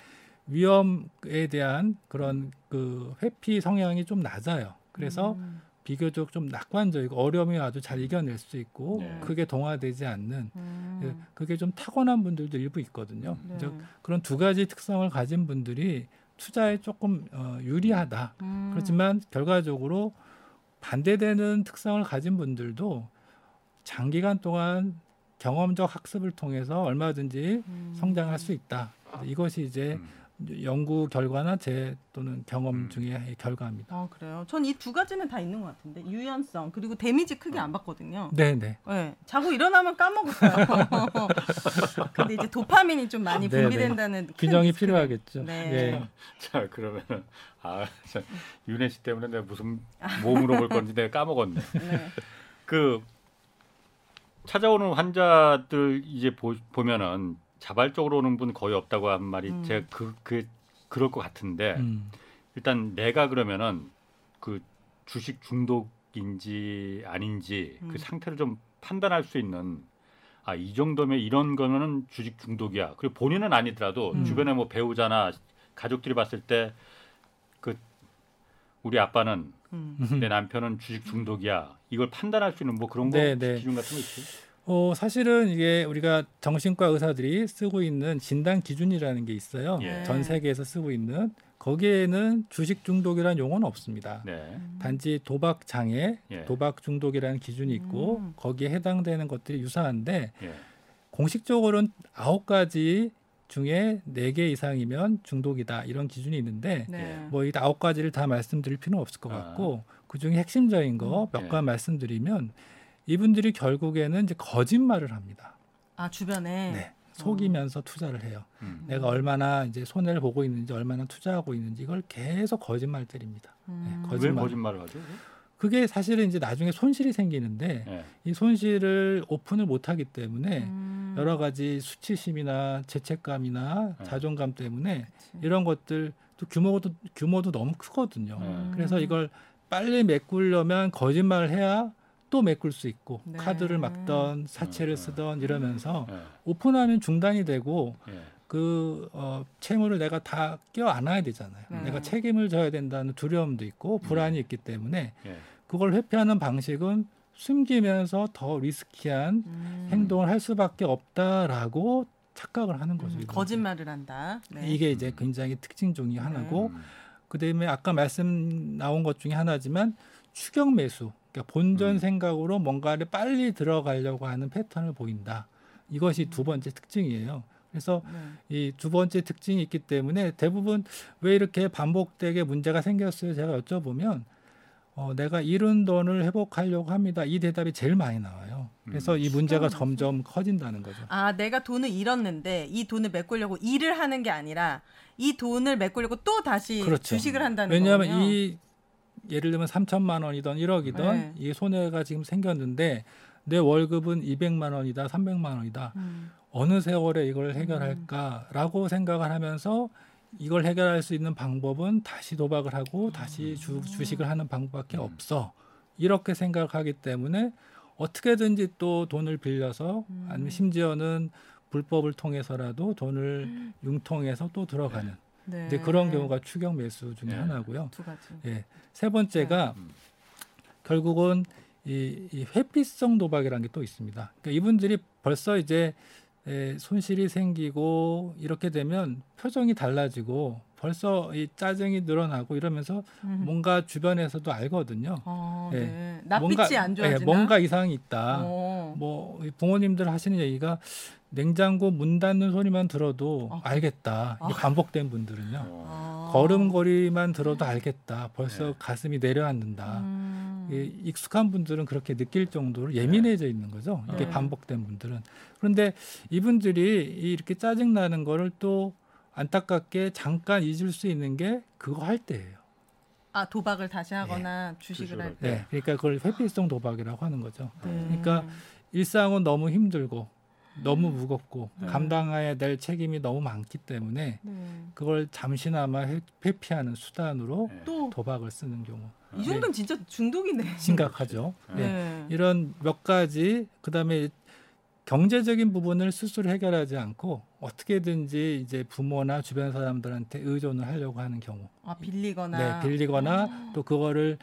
위험에 대한 그런 그 회피 성향이 좀 낮아요. 그래서 음. 비교적 좀 낙관적이고 어려움이 아주 잘 이겨낼 수 있고 네. 크게 동화되지 않는 음. 그- 그게 좀 타고난 분들도 일부 있거든요. 네. 그래서 그런 두 가지 특성을 가진 분들이 투자에 조금 어, 유리하다. 음. 그렇지만 결과적으로 반대되는 특성을 가진 분들도 장기간 동안 경험적 학습을 통해서 얼마든지 음. 성장할 수 있다. 이것이 이제 음. 연구 결과나 제 또는 경험 음. 중의 결과입니다. 아 그래요. 전 이 두 가지는 다 있는 것 같은데 유연성 그리고 데미지 크게 안 받거든요. 네, 네. 네, 자고 일어나면 까먹었어요. 근데 이제 도파민이 좀 많이 네, 분비된다는 큰 균형이 리스크가 필요하겠죠. 네. 예. 자 그러면은 아 참, 윤혜 씨 때문에 내가 무슨 뭐 물어볼 건지 내가 까먹었네. 네. 그 찾아오는 환자들 이제 보, 보면은 자발적으로 오는 분 거의 없다고 한 말이 음. 제가 그, 그 그럴 것 같은데 음. 일단 내가 그러면은 그 주식 중독인지 아닌지 음. 그 상태를 좀 판단할 수 있는 아 이 정도면 이런 거면은 주식 중독이야. 그리고 본인은 아니더라도 음. 주변에 뭐 배우자나 가족들이 봤을 때 그 우리 아빠는 음. 내 남편은 주식 중독이야. 이걸 판단할 수 있는 뭐 그런 거 네, 네. 기준 같은 거 있어요? 어, 사실은 이게 우리가 정신과 의사들이 쓰고 있는 진단 기준이라는 게 있어요. 예. 전 세계에서 쓰고 있는 거기에는 주식 중독이라는 용어는 없습니다. 네. 단지 도박 장애, 예. 도박 중독이라는 기준이 있고 음. 거기에 해당되는 것들이 유사한데 예. 공식적으로는 아홉 가지 중에 네 개 이상이면 중독이다 이런 기준이 있는데 네. 뭐이 아홉 가지를 다 말씀드릴 필요는 없을 것 아. 같고 그 중에 핵심적인 거몇 예. 가지 말씀드리면 이분들이 결국에는 이제 거짓말을 합니다. 아 주변에 네. 속이면서 투자를 해요. 음. 내가 얼마나 이제 손해를 보고 있는지 얼마나 투자하고 있는지 이걸 계속 거짓말 때립니다. 음. 네, 왜 거짓말. 거짓말을 하죠? 그게 사실은 이제 나중에 손실이 생기는데 예. 이 손실을 오픈을 못 하기 때문에 음. 여러 가지 수치심이나 죄책감이나 네. 자존감 때문에 그치. 이런 것들 또 규모도 규모도 너무 크거든요. 음. 그래서 이걸 빨리 메꾸려면 거짓말을 해야 또 메꿀 수 있고 네. 카드를 막던 사채를 음. 쓰던 이러면서 예. 오픈하면 중단이 되고 예. 그 어, 채무를 내가 다 껴안아야 되잖아요. 네. 내가 책임을 져야 된다는 두려움도 있고 불안이 있기 때문에 예. 그걸 회피하는 방식은 숨기면서 더 리스키한 음. 행동을 할 수밖에 없다라고 착각을 하는 거죠. 음. 거짓말을 한다. 네. 이게 이제 굉장히 특징 중의 하나고 음. 그다음에 아까 말씀 나온 것 중에 하나지만 추격 매수, 그러니까 본전 음. 생각으로 뭔가를 빨리 들어가려고 하는 패턴을 보인다. 이것이 두 번째 특징이에요. 그래서 네. 이두 번째 특징이 있기 때문에 대부분 왜 이렇게 반복되게 문제가 생겼어요? 제가 여쭤보면 어, 내가 잃은 돈을 회복하려고 합니다. 이 대답이 제일 많이 나와요. 그래서 음. 이 문제가 점점 커진다는 거죠. 아, 내가 돈을 잃었는데 이 돈을 메꾸려고 일을 하는 게 아니라 이 돈을 메꾸려고 또 다시 그렇죠. 주식을 한다는 왜냐하면 거군요. 이 예를 들면 3천만 원이던 1억이던 네. 이 손해가 지금 생겼는데 내 월급은 200만 원이다, 300만 원이다. 음. 어느 세월에 이걸 해결할까라고 생각을 하면서 이걸 해결할 수 있는 방법은 다시 도박을 하고 다시 주, 주식을 하는 방법밖에 음. 없어. 이렇게 생각하기 때문에 어떻게든지 또 돈을 빌려서 음. 아니면 심지어는 불법을 통해서라도 돈을 융통해서 또 들어가는 네. 이제 그런 경우가 추격 매수 중에 네. 하나고요. 두 가지. 예. 세 번째가 음. 결국은 이, 이 회피성 도박이라는 게 또 있습니다. 그러니까 이분들이 벌써 이제 에, 손실이 생기고 이렇게 되면 표정이 달라지고 벌써 이 짜증이 늘어나고 이러면서 음. 뭔가 주변에서도 알거든요. 어, 예. 네. 낯빛이 뭔가, 안 좋아지나? 예, 뭔가 이상이 있다. 어. 뭐 부모님들 하시는 얘기가 냉장고 문 닫는 소리만 들어도 아, 알겠다. 이게 아. 반복된 분들은요. 어. 아. 걸음걸이만 들어도 알겠다. 벌써 네. 가슴이 내려앉는다. 음. 이 익숙한 분들은 그렇게 느낄 정도로 예민해져 있는 거죠. 이게 네. 반복된 분들은. 그런데 이분들이 이렇게 짜증 나는 거를 또 안타깝게 잠깐 잊을 수 있는 게 그거 할 때예요. 아 도박을 다시 하거나 주식을 주식을 할 네. 때. 네. 그러니까 그걸 회피성 도박이라고 하는 거죠. 네. 그러니까 일상은 너무 힘들고 너무 무겁고 네. 감당해야 될 책임이 너무 많기 때문에 네. 그걸 잠시나마 회- 회피하는 수단으로 네. 또 도박을 쓰는 경우 이 정도는 진짜 중독이네. 심각하죠. 네. 네. 네. 이런 몇 가지 그다음에 경제적인 부분을 스스로 해결하지 않고 어떻게든지 이제 부모나 주변 사람들한테 의존을 하려고 하는 경우, 아 빌리거나. 네, 빌리거나 또 그거를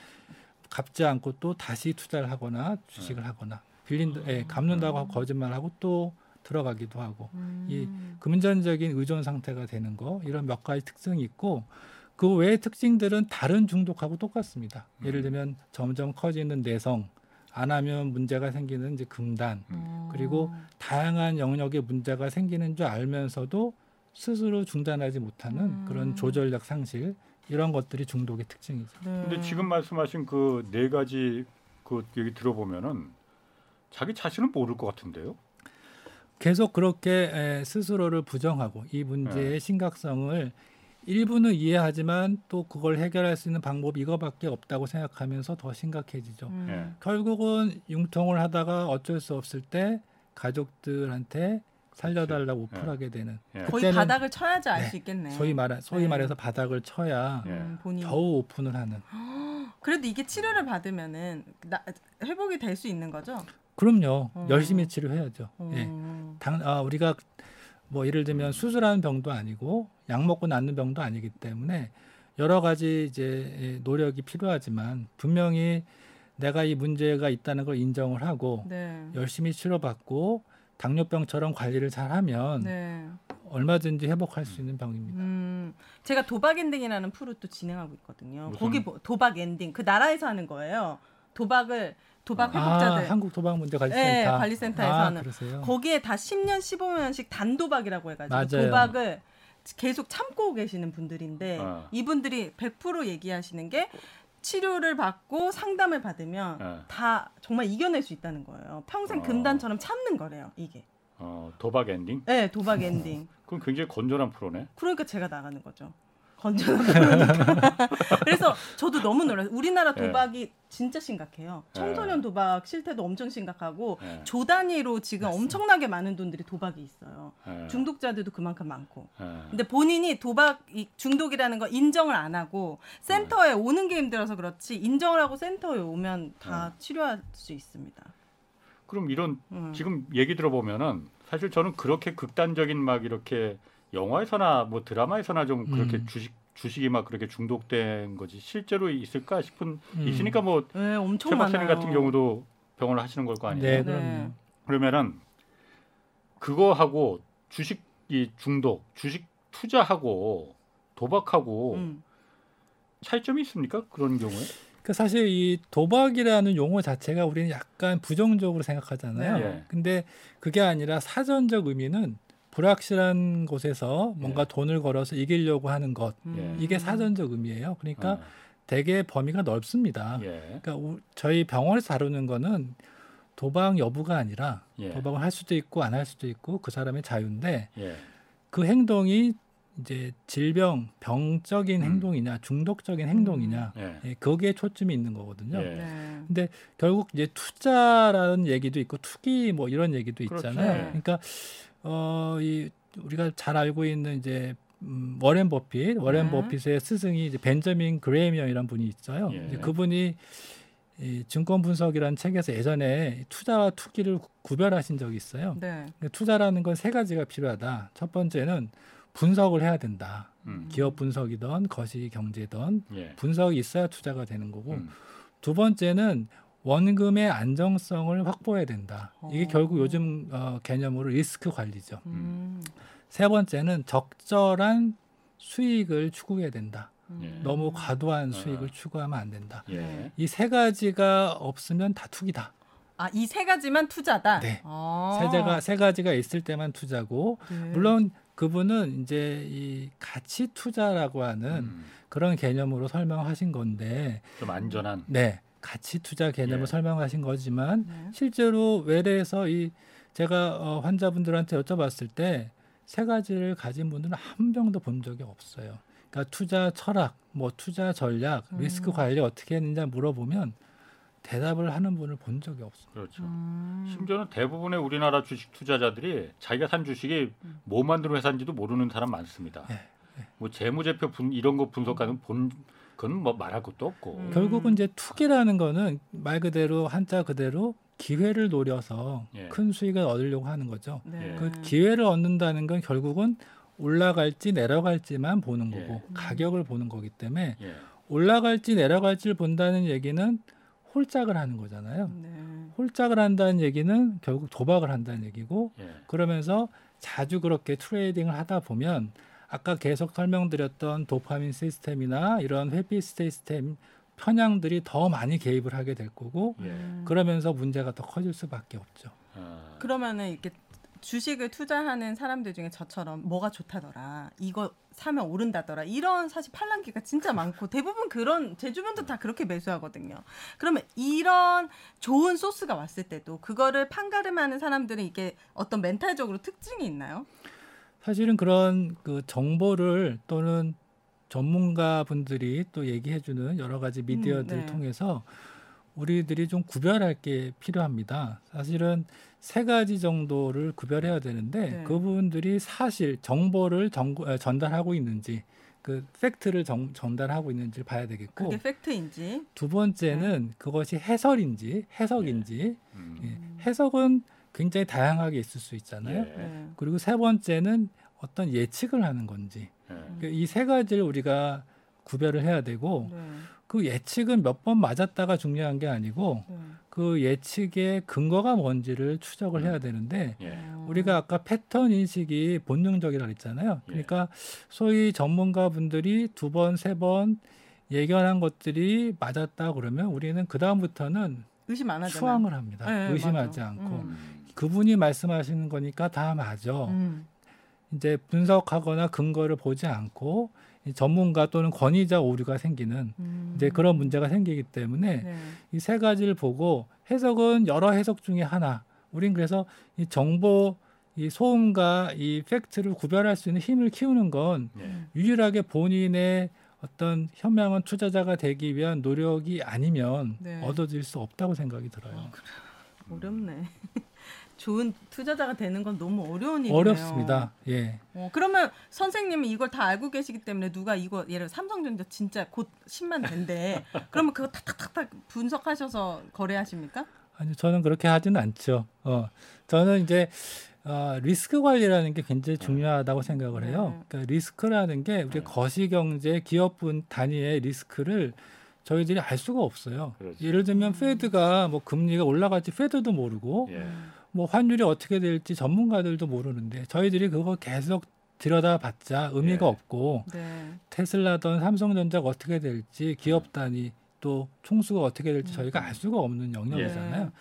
갚지 않고 또 다시 투자를 하거나 주식을 하거나 빌린, 예, 갚는다고 하고 거짓말하고 또 들어가기도 하고 음. 이 금전적인 의존 상태가 되는 거 이런 몇 가지 특성이 있고 그 외의 특징들은 다른 중독하고 똑같습니다. 예를 들면 점점 커지는 내성, 안 하면 문제가 생기는 이제 금단, 음. 그리고 다양한 영역에 문제가 생기는 줄 알면서도 스스로 중단하지 못하는 음. 그런 조절력 상실 이런 것들이 중독의 특징이죠. 네. 근데 지금 말씀하신 그 네 가지 그 얘기 들어보면은 자기 자신은 모를 것 같은데요. 계속 그렇게 에, 스스로를 부정하고 이 문제의 심각성을 일부는 이해하지만 또 그걸 해결할 수 있는 방법이 이거밖에 없다고 생각하면서 더 심각해지죠. 음. 예. 결국은 융통을 하다가 어쩔 수 없을 때 가족들한테 살려달라고 그렇지. 오픈하게 되는 예. 거의 그때는- 바닥을 쳐야지 알 네. 수 있겠네. 소위 말 소위 네. 말해서 바닥을 쳐야 예. 음. 겨우 오픈을 하는. 그래도 이게 치료를 받으면은 나, 회복이 될 수 있는 거죠. 그럼요. 어. 열심히 치료해야죠. 예. 음. 당, 아, 우리가 뭐 예를 들면 수술하는 병도 아니고 약 먹고 낫는 병도 아니기 때문에 여러 가지 이제 예, 노력이 필요하지만 분명히 내가 이 문제가 있다는 걸 인정을 하고 네. 열심히 치료받고 당뇨병처럼 관리를 잘하면 네. 얼마든지 회복할 수 있는 병입니다. 음, 제가 도박 엔딩이라는 프로 또 진행하고 있거든요. 무슨- 거기 보- 도박 엔딩 그 나라에서 하는 거예요. 도박을 도박 아, 회복자들 한국 도박 문제 관리센터. 네, 관리센터에서 아. 거기에 다 10년 15년씩 단도박이라고 해가지고 맞아요. 도박을 계속 참고 계시는 분들인데 어. 이분들이 100% 얘기하시는 게 치료를 받고 상담을 받으면 예. 다 정말 이겨낼 수 있다는 거예요. 평생 어. 금단처럼 참는 거래요. 이게. 어, 도박 엔딩. 네, 도박 엔딩. 그럼 굉장히 건전한 프로네. 그러니까 제가 나가는 거죠. 건전한. 그래서 저도 너무 놀라요. 우리나라 예. 도박이 진짜 심각해요. 청소년 도박 실태도 엄청 심각하고 예. 조 단위로 지금 맞습니다. 엄청나게 많은 돈들이 도박이 있어요. 예. 중독자들도 그만큼 많고. 예. 근데 본인이 도박 이 중독이라는 거 인정을 안 하고 센터에 오는 게 힘들어서 그렇지 인정을 하고 센터에 오면 다 치료할 수 있습니다. 그럼 이런 음. 지금 얘기 들어보면은 사실 저는 그렇게 극단적인 막 이렇게 영화에서나 뭐 드라마에서나 좀 그렇게 음. 주식 주식이 막 그렇게 중독된 거지 실제로 있을까 싶은 음. 있으니까 뭐 네, 엄청. 박사님 같은 경우도 병원을 하시는 걸 거 아니에요. 네, 네. 그러면은 그거 하고 주식 이 중독, 주식 투자하고 도박하고 음. 차이점이 있습니까? 그런 경우에? 그 사실 이 도박이라는 용어 자체가 우리는 약간 부정적으로 생각하잖아요. 네. 예. 근데 그게 아니라 사전적 의미는 불확실한 곳에서 뭔가 예. 돈을 걸어서 이기려고 하는 것 음. 이게 사전적 의미예요. 그러니까 어, 되게 범위가 넓습니다. 예. 그러니까 우- 저희 병원에서 다루는 거는 도박 여부가 아니라 예. 도박을 할 수도 있고 안 할 수도 있고 그 사람의 자유인데 예. 그 행동이 이제 질병, 병적인 음. 행동이냐, 중독적인 행동이냐, 예. 예, 거기에 초점이 있는 거거든요. 예. 네. 근데 결국 이제 투자라는 얘기도 있고 투기 뭐 이런 얘기도 그렇죠. 있잖아요. 네. 그러니까 어 이 우리가 잘 알고 있는 이제 음, 워렌 버핏, 워렌 네. 버핏의 스승이 이제 벤저민 그레이엄이라는 분이 있어요. 예. 그분이 이 증권 분석이라는 책에서 예전에 투자와 투기를 구- 구별하신 적이 있어요. 네. 투자라는 건 세 가지가 필요하다. 첫 번째는 분석을 해야 된다. 음. 기업 분석이든 거시 경제든 예. 분석이 있어야 투자가 되는 거고 음. 두 번째는 원금의 안정성을 확보해야 된다. 이게 어. 결국 요즘 어, 개념으로 리스크 관리죠. 음. 세 번째는 적절한 수익을 추구해야 된다. 음. 예. 너무 과도한 아. 수익을 추구하면 안 된다. 예. 이세 가지가 없으면 다 투기다. 아, 이 세 가지만 투자다. 네. 아. 세제가 세 가지가 있을 때만 투자고 네. 물론 그분은 이제 이 가치 투자라고 하는 음, 그런 개념으로 설명하신 건데 좀 안전한. 네 가치 투자 개념을 예. 설명하신 거지만 네. 실제로 외래에서 이 제가 어, 환자분들한테 여쭤봤을 때 세 가지를 가진 분들은 한 명도 본 적이 없어요. 그러니까 투자 철학, 뭐 투자 전략, 음. 리스크 관리 어떻게 했는지 물어보면 대답을 하는 분을 본 적이 없어요. 그렇죠. 음. 심지어는 대부분의 우리나라 주식 투자자들이 자기가 산 주식이 뭐 만드는 회사인지도 모르는 사람 많습니다. 네, 뭐 재무제표 분, 이런 거 분석하는 본 그건 뭐 말할 것도 없고. 음. 결국은 이제 투기라는 거는 말 그대로 한자 그대로 기회를 노려서 예. 큰 수익을 얻으려고 하는 거죠. 네. 그 기회를 얻는다는 건 결국은 올라갈지 내려갈지만 보는 예. 거고 음. 가격을 보는 거기 때문에 예. 올라갈지 내려갈지를 본다는 얘기는 홀짝을 하는 거잖아요. 네. 홀짝을 한다는 얘기는 결국 도박을 한다는 얘기고 예. 그러면서 자주 그렇게 트레이딩을 하다 보면 아까 계속 설명드렸던 도파민 시스템이나 이런 회피 시스템 편향들이 더 많이 개입을 하게 될 거고 예. 음. 그러면서 문제가 더 커질 수밖에 없죠. 아, 그러면은 이렇게 주식을 투자하는 사람들 중에 저처럼 뭐가 좋다더라 이거 사면 오른다더라 이런 사실 팔랑기가 진짜 많고 대부분 그런 제 주변도 다 그렇게 매수하거든요. 그러면 이런 좋은 소스가 왔을 때도 그거를 판가름하는 사람들은 이게 어떤 멘탈적으로 특징이 있나요? 사실은 그런 그 정보를 또는 전문가 분들이 또 얘기해주는 여러 가지 미디어들을 네. 통해서 우리들이 좀 구별할 게 필요합니다. 사실은 세 가지 정도를 구별해야 되는데 네. 그분들이 사실 정보를 정, 어, 전달하고 있는지 그 팩트를 정, 전달하고 있는지를 봐야 되겠고 그게 팩트인지. 두 번째는 그것이 해설인지 해석인지 음. 예, 해석은 굉장히 다양하게 있을 수 있잖아요. 예. 네. 그리고 세 번째는 어떤 예측을 하는 건지 예. 이세 가지를 우리가 구별을 해야 되고 네. 그 예측은 몇 번 맞았다가 중요한 게 아니고 네. 그 예측의 근거가 뭔지를 추적을 해야 되는데 예. 어. 우리가 아까 패턴 인식이 본능적이라 그랬잖아요. 예. 그러니까 소위 전문가 분들이 두 번, 세 번 예견한 것들이 맞았다 그러면 우리는 그 다음부터는 의심 안 하잖아요. 수항을 합니다. 네, 의심하지 맞아. 않고 음. 그분이 말씀하시는 거니까 다 맞아. 음. 이제 분석하거나 근거를 보지 않고 이 전문가 또는 권위자 오류가 생기는 음. 이제 그런 문제가 생기기 때문에 네. 이세 가지를 보고 해석은 여러 해석 중에 하나. 우린 그래서 이 정보 이 소음과 이 팩트를 구별할 수 있는 힘을 키우는 건 예. 유일하게 본인의 어떤 현명한 투자자가 되기 위한 노력이 아니면 네. 얻어질 수 없다고 생각이 들어요. 어, 어렵네. 좋은 투자자가 되는 건 너무 어려운 일이네요. 어렵습니다. 예. 어, 그러면 선생님은 이걸 다 알고 계시기 때문에 누가 이거 예를 들어 삼성전자 진짜 곧 10만 된대. 그러면 그거 탁탁탁탁 분석하셔서 거래하십니까? 아니 저는 그렇게 하지는 않죠. 어, 저는 이제 어, 리스크 관리라는 게 굉장히 중요하다고 생각을 해요. 네. 그러니까 리스크라는 게 우리 거시 경제 기업분 단위의 리스크를 저희들이 알 수가 없어요. 그렇죠. 예를 들면 페드가 뭐 금리가 올라갈지 페드도 모르고 예. 뭐 환율이 어떻게 될지 전문가들도 모르는데 저희들이 그거 계속 들여다봤자 의미가 예. 없고 네. 테슬라든 삼성전자가 어떻게 될지 기업 단위 또 총수가 어떻게 될지 저희가 알 수가 없는 영역이잖아요. 네.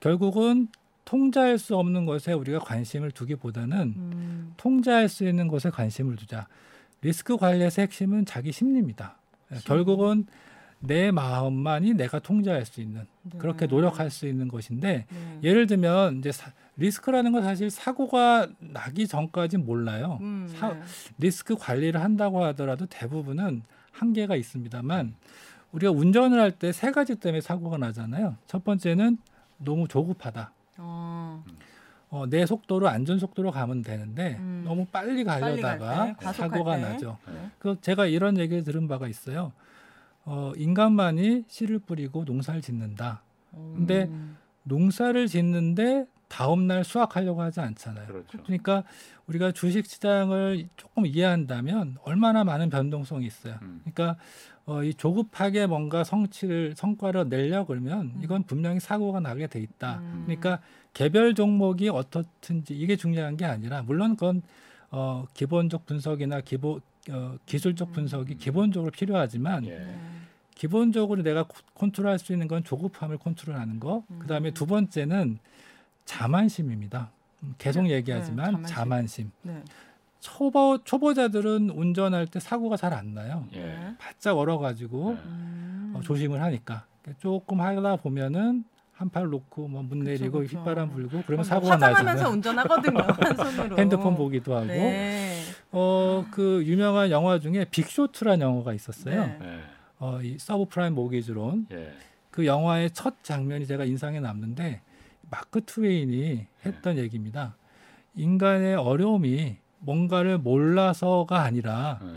결국은 통제할 수 없는 것에 우리가 관심을 두기보다는 음. 통제할 수 있는 것에 관심을 두자. 리스크 관리에서 핵심은 자기 심리입니다. 예, 심리. 결국은 내 마음만이 내가 통제할 수 있는 네. 그렇게 노력할 수 있는 것인데 네. 예를 들면 이제 사- 리스크라는 건 사실 사고가 나기 전까지 몰라요. 음, 사- 네. 리스크 관리를 한다고 하더라도 대부분은 한계가 있습니다만 우리가 운전을 할 때 세 가지 때문에 사고가 나잖아요. 첫 번째는 너무 조급하다. 어, 어, 내 속도로 안전 속도로 가면 되는데 음. 너무 빨리 빨리 가려다가 과속할 사고가 때. 나죠. 네. 그 제가 이런 얘기를 들은 바가 있어요. 어, 인간만이 씨를 뿌리고 농사를 짓는다. 근데 음. 농사를 짓는데 다음 날 수확하려고 하지 않잖아요. 그렇죠. 그러니까 우리가 주식 시장을 조금 이해한다면 얼마나 많은 변동성이 있어요. 음. 그러니까 어, 이 조급하게 뭔가 성취를 성과를 내려 그러면 음. 이건 분명히 사고가 나게 돼 있다. 음. 그러니까 개별 종목이 어떻든지 이게 중요한 게 아니라 물론 그건 어, 기본적 분석이나 기본 어, 기술적 분석이 음. 기본적으로 필요하지만 예. 네. 기본적으로 내가 코- 컨트롤할 수 있는 건 조급함을 컨트롤하는 거. 음. 그다음에 두 번째는 자만심입니다. 음, 계속 네, 얘기하지만 네, 자만심. 네. 초보 초보자들은 운전할 때 사고가 잘 안 나요. 예. 네. 바짝 얼어가지고 네. 음. 어, 조심을 하니까 조금 하다 보면은 한 팔 놓고 뭐 문 그쵸, 내리고 그쵸. 휘바람 불고 그러면 어, 사고가 화장하면서 나잖아요. 운전하거든요 한 손으로. 핸드폰 보기도 하고 네. 어 그 유명한 영화 중에 빅쇼트라는 영화가 있었어요. 네. 예. 어, 이 서브프라임 모기지론 예. 그 영화의 첫 장면이 제가 인상에 남는데 마크 트웨인이 했던 얘기입니다. 인간의 어려움이 뭔가를 몰라서가 아니라 예.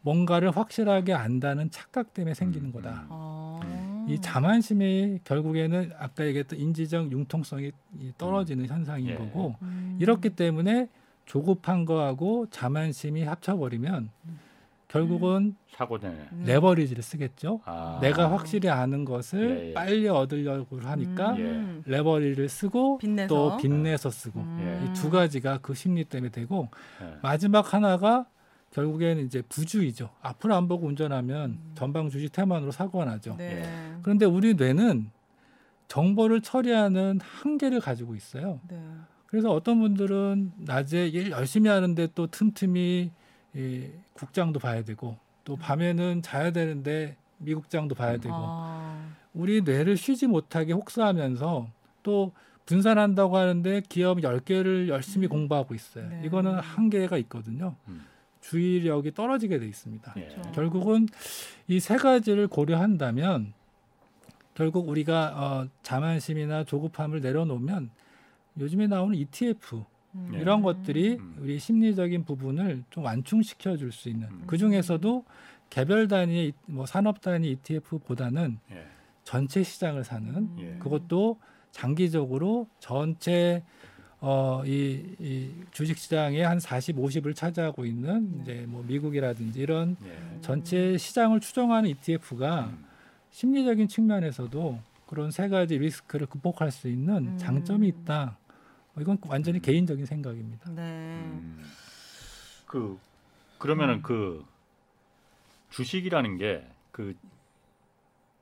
뭔가를 확실하게 안다는 착각 때문에 생기는 음, 거다. 음. 어. 이 자만심이 결국에는 아까 얘기했던 인지적 융통성이 이 떨어지는 현상인 예. 거고 음. 이렇기 때문에 조급한 거하고 자만심이 합쳐버리면 결국은 사고네. 음. 레버리지를 쓰겠죠. 아. 내가 확실히 아는 것을 예, 예. 빨리 얻으려고 하니까 음. 레버리를 쓰고 빚내서. 또 빚내서 쓰고 음. 이두 가지가 그 심리 때문에 되고 예. 마지막 하나가 결국에는 이제 부주의죠. 앞으로 안 보고 운전하면 전방 주시 태만으로 사고가 나죠. 음. 네. 그런데 우리 뇌는 정보를 처리하는 한계를 가지고 있어요. 네. 그래서 어떤 분들은 낮에 일 열심히 하는데 또 틈틈이 이 국장도 봐야 되고 또 밤에는 자야 되는데 미국장도 봐야 되고 아. 우리 뇌를 쉬지 못하게 혹사하면서 또 분산한다고 하는데 기업 10개를 열심히 공부하고 있어요. 네. 이거는 한계가 있거든요. 음. 주의력이 떨어지게 돼 있습니다. 예. 그렇죠. 결국은 이 세 가지를 고려한다면 결국 우리가 어, 자만심이나 조급함을 내려놓으면 요즘에 나오는 ETF 음. 예. 이런 것들이 음. 우리 심리적인 부분을 좀 완충시켜 줄 수 있는 음. 그 중에서도 개별 단위의 이- 뭐 산업 단위 ETF보다는 예. 전체 시장을 사는 음. 예. 그것도 장기적으로 전체 어, 이, 이 주식 시장의 한 40, 50을 차지하고 있는 네. 이제 뭐 미국이라든지 이런 예. 전체 시장을 추정하는 ETF가 음. 심리적인 측면에서도 그런 세 가지 리스크를 극복할 수 있는 음. 장점이 있다. 어, 이건 완전히 음. 개인적인 생각입니다. 네. 음. 그 그러면은 음. 그 주식이라는 게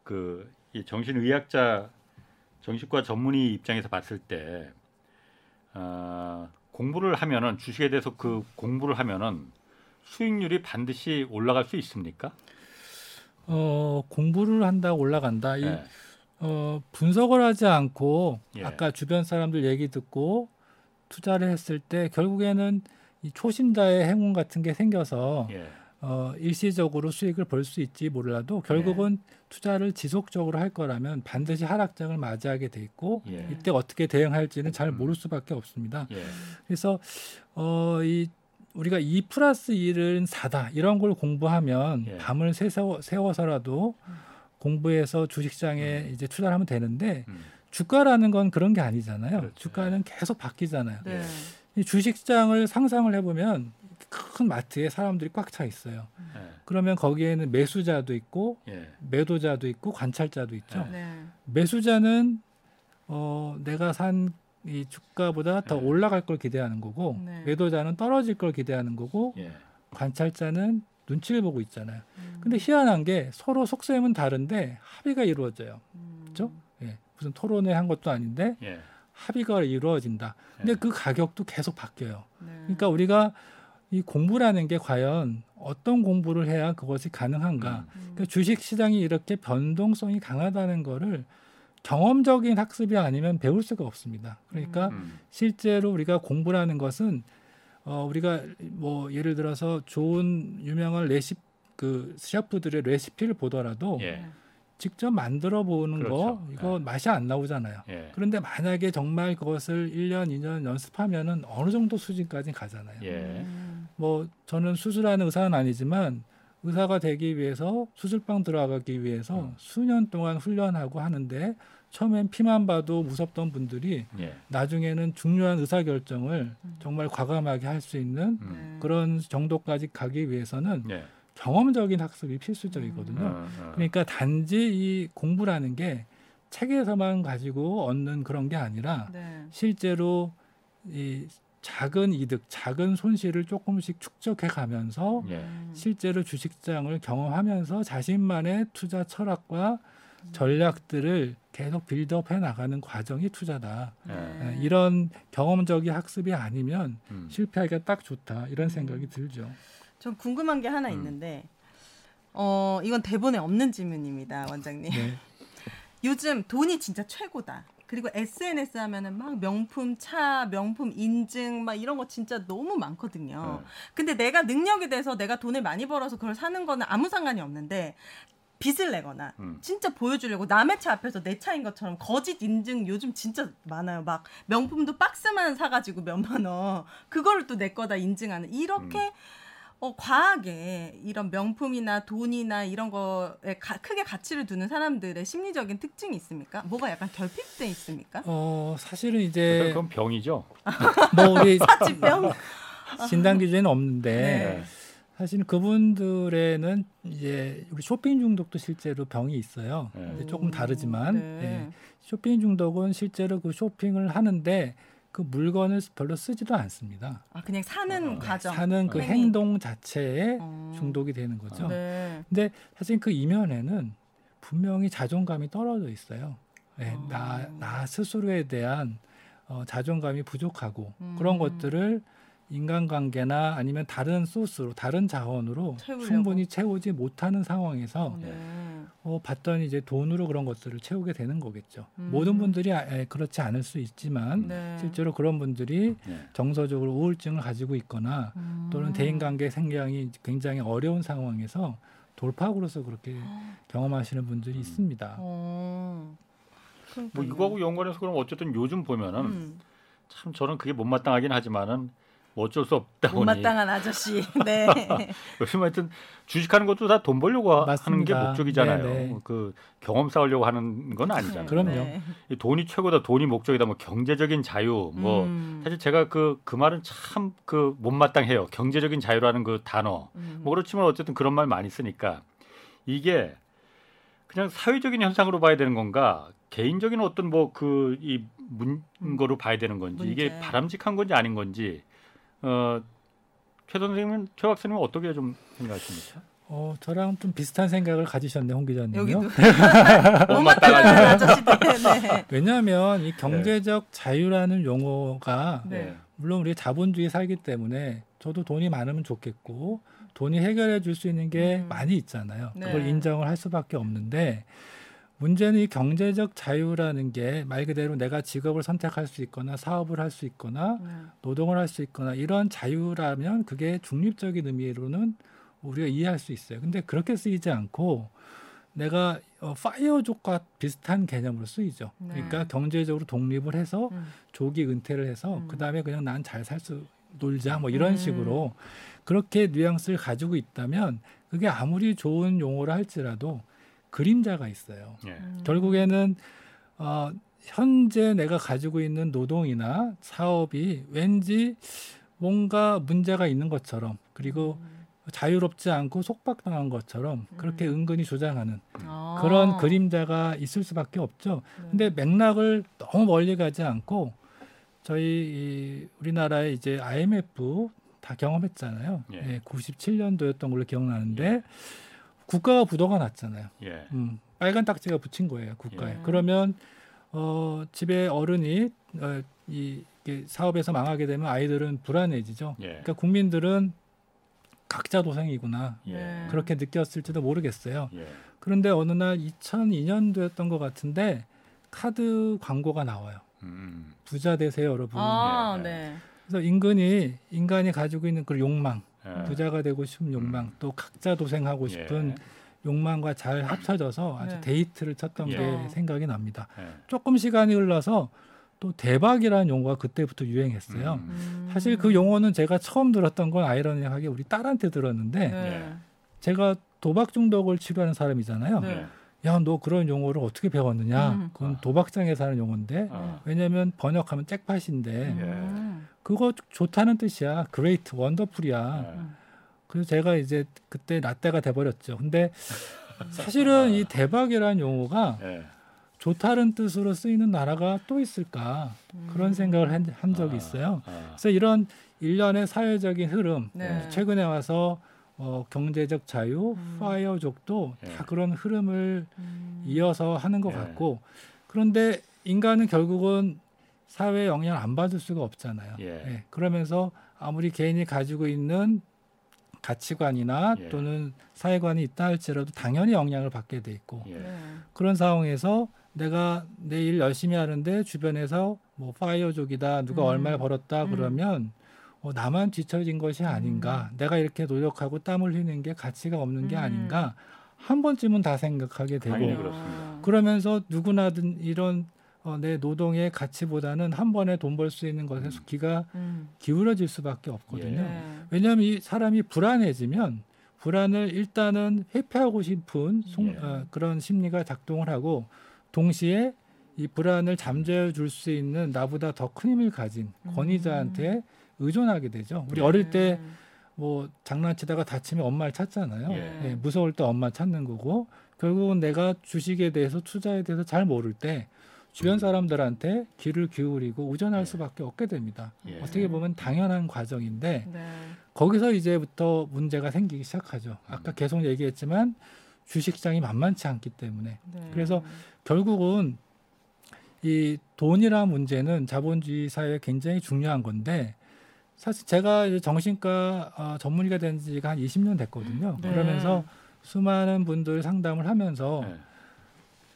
그그이 정신의학자 정신과 전문의 입장에서 봤을 때 아, 공부를 하면은 주식에 대해서 그 공부를 하면은 수익률이 반드시 올라갈 수 있습니까? 어, 공부를 한다고 올라간다. 이 예. 어, 분석을 하지 않고 예. 아까 주변 사람들 얘기 듣고 투자를 했을 때 결국에는 이 초심자의 행운 같은 게 생겨서 예. 어, 일시적으로 수익을 벌수 있지 몰라도 결국은 투자를 지속적으로 할 거라면 반드시 하락장을 맞이하게 돼 있고 예. 이때 어떻게 대응할지는 잘 음. 모를 수밖에 없습니다. 예. 그래서 어, 이 우리가 2 플러스 1은 4다 이런 걸 공부하면 예. 밤을 세워, 세워서라도 공부해서 주식시장에 이제 투자를 하면 되는데 음. 주가라는 건 그런 게 아니잖아요. 그렇죠. 주가는 계속 바뀌잖아요. 네. 이 주식시장을 상상을 해보면 큰 마트에 사람들이 꽉 차 있어요. 예. 그러면 거기에는 매수자도 있고 예. 매도자도 있고 관찰자도 있죠. 네. 네. 매수자는 어, 내가 산 이 주가보다 더 네. 올라갈 걸 기대하는 거고 네. 매도자는 떨어질 걸 기대하는 거고 예. 관찰자는 눈치를 보고 있잖아요. 음. 근데 희한한 게 서로 속셈은 다른데 합의가 이루어져요. 음. 그렇죠? 예. 무슨 토론회 한 것도 아닌데 예. 합의가 이루어진다. 근데 예. 그 가격도 계속 바뀌어요. 네. 그러니까 우리가 이 공부라는 게 과연 어떤 공부를 해야 그것이 가능한가? 음. 그러니까 주식 시장이 이렇게 변동성이 강하다는 거를 경험적인 학습이 아니면 배울 수가 없습니다. 그러니까 음. 실제로 우리가 공부라는 것은 어 우리가 뭐 예를 들어서 좋은 유명한 레시 그 셰프들의 레시피를 보더라도 예. 직접 만들어 보는 거 그렇죠. 이거 맛이 안 나오잖아요. 예. 그런데 만약에 정말 그것을 1년, 2년 연습하면은 어느 정도 수준까지 가잖아요. 예. 음. 뭐 저는 수술하는 의사는 아니지만 의사가 되기 위해서 수술방 들어가기 위해서 음. 수년 동안 훈련하고 하는데 처음엔 피만 봐도 무섭던 분들이 예. 나중에는 중요한 의사 결정을 음. 정말 과감하게 할 수 있는 음. 네. 그런 정도까지 가기 위해서는 예. 경험적인 학습이 필수적이거든요. 어, 어. 그러니까 단지 이 공부라는 게 책에서만 가지고 얻는 그런 게 아니라 네. 실제로 이 작은 이득, 작은 손실을 조금씩 축적해 가면서 예. 음. 실제로 주식장을 경험하면서 자신만의 투자 철학과 전략들을 계속 빌드업해 나가는 과정이 투자다. 예. 네. 예, 이런 경험적인 학습이 아니면 음. 실패하기가 딱 좋다 이런 음. 생각이 들죠. 전 궁금한 게 하나 음. 있는데 어 이건 대본에 없는 질문입니다, 원장님. 네. 요즘 돈이 진짜 최고다. 그리고 SNS 하면은 막 명품 차, 명품 인증 막 이런 거 진짜 너무 많거든요. 어. 근데 내가 능력이 돼서 내가 돈을 많이 벌어서 그걸 사는 거는 아무 상관이 없는데 빚을 내거나 음. 진짜 보여주려고 남의 차 앞에서 내 차인 것처럼 거짓 인증 요즘 진짜 많아요. 막 명품도 박스만 사가지고 몇만 원 그거를 또 내 거다 인증하는 이렇게 음. 어, 과하게 이런 명품이나 돈이나 이런 거에 가- 크게 가치를 두는 사람들의 심리적인 특징이 있습니까? 뭐가 약간 결핍돼 있습니까? 어 사실은 이제 그건 병이죠. 뭐 우리 사치병? 진단 기준은 없는데 네. 사실 그분들에는 이제 우리 쇼핑 중독도 실제로 병이 있어요. 네. 조금 다르지만 네. 예, 쇼핑 중독은 실제로 그 쇼핑을 하는데 그 물건을 별로 쓰지도 않습니다. 아 그냥 사는 어, 과정. 사는 그 행위. 행동 자체에 어. 중독이 되는 거죠. 네. 근데 사실 그 이면에는 분명히 자존감이 떨어져 있어요. 예, 어. 나, 나 스스로에 대한 어, 자존감이 부족하고 음. 그런 것들을 인간관계나 아니면 다른 소스로 다른 자원으로 채우려고. 충분히 채우지 못하는 상황에서 네. 어, 봤더니 이제 돈으로 그런 것들을 채우게 되는 거겠죠. 음. 모든 분들이 아, 에, 그렇지 않을 수 있지만 네. 실제로 그런 분들이 예. 정서적으로 우울증을 가지고 있거나 음. 또는 대인관계 생량이 굉장히 어려운 상황에서 돌파구로서 그렇게 경험하시는 분들이 있습니다. 어. 뭐. 이거하고 연관해서 그럼 어쨌든 요즘 보면은 음. 참 저는 그게 못마땅하긴 하지만은 뭐 어쩔 수 없다 보니 못마땅한 아저씨. 네. 요즘 하여튼 주식하는 것도 다 돈 벌려고 하- 하는 게 맞습니다. 목적이잖아요. 네네. 그 경험 쌓으려고 하는 건 아니잖아요. 그럼요. 네. 이 돈이 최고다, 돈이 목적이다, 뭐 경제적인 자유, 뭐 음. 사실 제가 그그 말은 참 그 못마땅해요. 경제적인 자유라는 그 단어. 음. 뭐 그렇지만 어쨌든 그런 말 많이 쓰니까 이게 그냥 사회적인 현상으로 봐야 되는 건가 개인적인 어떤 뭐 그 이 문거로 봐야 되는 건지 이게 문제. 바람직한 건지 아닌 건지 어, 최 선생님은 최 박사님은 어떻게 좀 생각하십니까? 어, 저랑 좀 비슷한 생각을 가지셨네, 홍 기자님요. 여기도 못마땅한 못마땅한 아저씨들. 네. 왜냐하면 이 경제적 자유라는 용어가 네. 물론 우리 자본주의 살기 때문에 저도 돈이 많으면 좋겠고 돈이 해결해 줄 수 있는 게 음. 많이 있잖아요. 네. 그걸 인정을 할 수밖에 없는데 문제는 이 경제적 자유라는 게 말 그대로 내가 직업을 선택할 수 있거나 사업을 할 수 있거나 네. 노동을 할 수 있거나 이런 자유라면 그게 중립적인 의미로는 우리가 이해할 수 있어요. 근데 그렇게 쓰이지 않고 내가 어, 파이어족과 비슷한 개념으로 쓰이죠. 네. 그러니까 경제적으로 독립을 해서 음. 조기 은퇴를 해서 음. 그 다음에 그냥 난 잘 살 수 놀자 뭐 이런 음. 식으로 그렇게 뉘앙스를 가지고 있다면 그게 아무리 좋은 용어라 할지라도 그림자가 있어요. 예. 음. 결국에는 어, 현재 내가 가지고 있는 노동이나 사업이 왠지 뭔가 문제가 있는 것처럼 그리고 자유롭지 않고 속박당한 것처럼 그렇게 음. 은근히 조장하는 아. 그런 그림자가 있을 수밖에 없죠. 네. 근데 맥락을 너무 멀리 가지 않고 저희 이 우리나라의 이제 IMF 다 경험했잖아요. 예. 예. 97년도였던 걸로 기억나는데 국가가 부도가 났잖아요. 예. 음, 빨간 딱지가 붙인 거예요 국가에. 예. 그러면 어, 집에 어른이 어, 이 사업에서 망하게 되면 아이들은 불안해지죠. 예. 그러니까 국민들은 각자 도생이구나 예. 네. 그렇게 느꼈을지도 모르겠어요. 예. 그런데 어느 날 2002년도였던 것 같은데 카드 광고가 나와요. 음. 부자 되세요, 여러분. 아, 예. 네. 그래서 인근이 인간이 가지고 있는 그 욕망, 예. 부자가 되고 싶은 욕망, 음. 또 각자 도생하고 싶은 예. 욕망과 잘 합쳐져서 아주 네. 데이트를 쳤던 예. 게 생각이 납니다. 예. 조금 시간이 흘러서 또 대박이라는 용어가 그때부터 유행했어요. 음. 음. 사실 그 용어는 제가 처음 들었던 건 아이러니하게 우리 딸한테 들었는데 네. 제가 도박 중독을 치료하는 사람이잖아요. 야 너 그런 용어를 어떻게 배웠느냐? 음. 그건 도박장에서 하는 용어인데 아. 왜냐하면 번역하면 잭팟인데 예. 음. 그거 좋다는 뜻이야. great, wonderful이야. 예. 그래서 제가 이제 그때 라떼가 돼버렸죠. 근데 사실은 이 대박이라는 용어가 예. 좋다는 뜻으로 쓰이는 나라가 또 있을까 그런 생각을 한, 한 적이 아, 있어요. 아. 그래서 이런 일련의 사회적인 흐름, 네. 최근에 와서 어, 경제적 자유, 음. 파이어족도 예. 다 그런 흐름을 음. 이어서 하는 것 예. 같고 그런데 인간은 결국은 사회에 영향을 안 받을 수가 없잖아요. 예. 그러면서 아무리 개인이 가지고 있는 가치관이나 예. 또는 사회관이 있다 할지라도 당연히 영향을 받게 돼 있고 예. 네. 그런 상황에서 내가 내 일 열심히 하는데 주변에서 뭐 파이어족이다 누가 음. 얼마를 벌었다 음. 그러면 어, 나만 뒤처진 것이 아닌가 내가 이렇게 노력하고 땀 흘리는 게 가치가 없는 게 음. 아닌가 한 번쯤은 다 생각하게 되고. 그러면서 누구나든 이런 어, 내 노동의 가치보다는 한 번에 돈 벌 수 있는 것에 음. 기가 음. 기울어질 수밖에 없거든요. 예. 네. 왜냐하면 이 사람이 불안해지면 불안을 일단은 회피하고 싶은 송- 예. 어, 그런 심리가 작동을 하고 동시에 이 불안을 잠재워 줄 수 있는 나보다 더 큰 힘을 가진 음. 권위자한테 의존하게 되죠. 우리 예. 어릴 때 뭐 장난치다가 다치면 엄마를 찾잖아요. 예. 예, 무서울 때 엄마 찾는 거고 결국은 내가 주식에 대해서 투자에 대해서 잘 모를 때 주변 사람들한테 귀를 기울이고 의존할 예. 수밖에 없게 됩니다. 예. 어떻게 보면 당연한 과정인데 네. 거기서 이제부터 문제가 생기기 시작하죠. 아까 음. 계속 얘기했지만 주식시장이 만만치 않기 때문에 네. 그래서 결국은 이 돈이라는 문제는 자본주의 사회에 굉장히 중요한 건데 사실 제가 이제 정신과 어, 전문의가 된 지가 한 20년 됐거든요. 네. 그러면서 수많은 분들 상담을 하면서 예.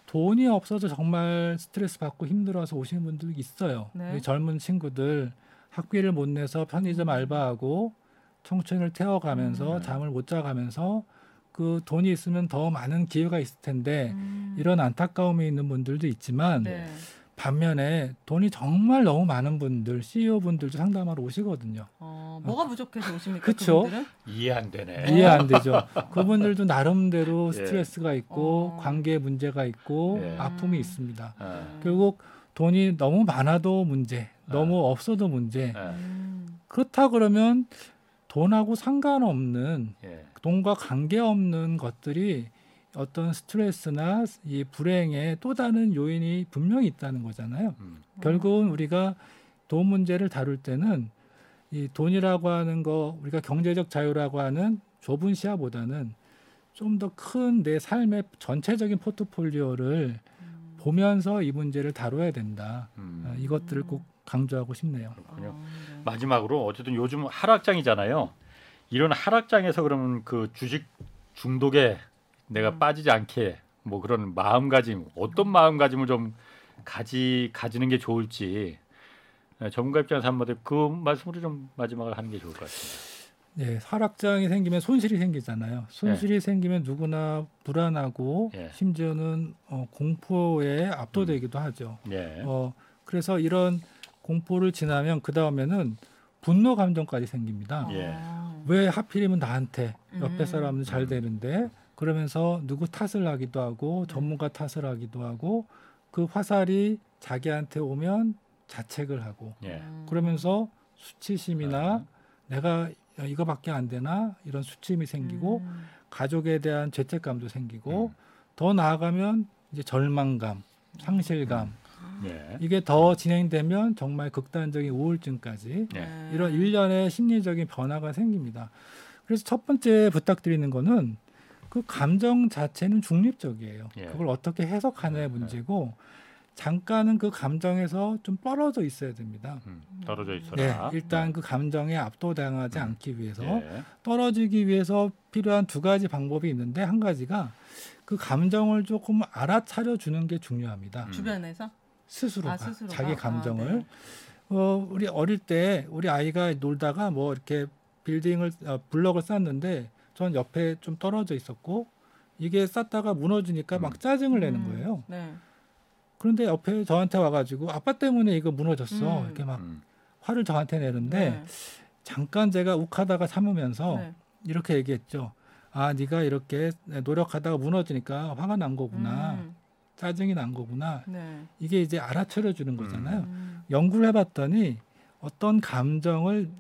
돈이 없어서 정말 스트레스 받고 힘들어서 오시는 분들이 있어요. 네. 이 젊은 친구들 학비를 못 내서 편의점 음. 알바하고 청춘을 태워가면서 음. 잠을 못 자가면서 그 돈이 있으면 더 많은 기회가 있을 텐데 음. 이런 안타까움이 있는 분들도 있지만 네. 반면에 돈이 정말 너무 많은 분들, CEO 분들도 상담하러 오시거든요. 어, 뭐가 부족해서 오십니까? 그쵸? 그분들은? 이해 안 되네. 이해 안 되죠. 그분들도 나름대로 예. 스트레스가 있고 어. 관계 문제가 있고 예. 아픔이 있습니다. 아, 결국 돈이 너무 많아도 문제, 아. 너무 없어도 문제. 예. 음. 그렇다 그러면 돈하고 상관없는 예. 돈과 관계없는 것들이 어떤 스트레스나 이 불행의 또 다른 요인이 분명히 있다는 거잖아요. 음. 결국은 우리가 돈 문제를 다룰 때는 이 돈이라고 하는 거 우리가 경제적 자유라고 하는 좁은 시야보다는 좀 더 큰 내 삶의 전체적인 포트폴리오를 음. 보면서 이 문제를 다뤄야 된다. 음. 어, 이것들을 꼭 강조하고 싶네요. 그렇군요. 어, 네. 마지막으로 어쨌든 요즘 하락장이잖아요. 이런 하락장에서 그러면 그 주식 중독에 내가 음. 빠지지 않게 뭐 그런 마음가짐 어떤 마음가짐을 좀 가지 가지는 게 좋을지 예, 전문가 입장에서 한마디 그 말씀으로 좀 마지막을 하는 게 좋을 것 같습니다. 네, 하락장이 생기면 손실이 생기잖아요. 손실이 생기면 누구나 불안하고 예. 심지어는 어, 공포에 압도되기도 하죠. 예. 어, 그래서 이런 공포를 지나면 그 다음에는 분노 감정까지 생깁니다. 예. 아. 왜 하필이면 나한테 옆에 음. 사람은 잘 음. 되는데 그러면서 누구 탓을 하기도 하고 네. 전문가 탓을 하기도 하고 그 화살이 자기한테 오면 자책을 하고 예. 음. 그러면서 수치심이나 음. 내가 이거밖에 안 되나 이런 수치심이 생기고 음. 가족에 대한 죄책감도 생기고 음. 더 나아가면 이제 절망감, 상실감 예. 이게 더 진행되면 정말 극단적인 우울증까지 예. 네. 이런 일련의 심리적인 변화가 생깁니다. 그래서 첫 번째 부탁드리는 거는 그 감정 자체는 중립적이에요. 예. 그걸 어떻게 해석하냐의 네. 문제고 잠깐은 그 감정에서 좀 떨어져 있어야 됩니다. 음, 떨어져 네, 있어라. 일단 그 감정에 압도당하지 음. 않기 위해서 예. 떨어지기 위해서 필요한 두 가지 방법이 있는데 한 가지가 그 감정을 조금 알아차려 주는 게 중요합니다. 음. 주변에서 스스로가 아, 스스로가? 자기 아, 감정을 네. 어, 우리 어릴 때 우리 아이가 놀다가 뭐 이렇게 빌딩을 어, 블럭을 쌓는데 전 옆에 좀 떨어져 있었고 이게 쌓다가 무너지니까 음. 막 짜증을 내는 음. 거예요. 네. 그런데 옆에 저한테 와가지고 아빠 때문에 이거 무너졌어 음. 이렇게 막 음. 화를 저한테 내는데 네. 잠깐 제가 욱하다가 참으면서 네. 이렇게 얘기했죠. 아 네가 이렇게 노력하다가 무너지니까 화가 난 거구나 음, 짜증이 난 거구나 네. 이게 이제 알아차려 주는 거잖아요. 음. 연구를 해봤더니 어떤 감정을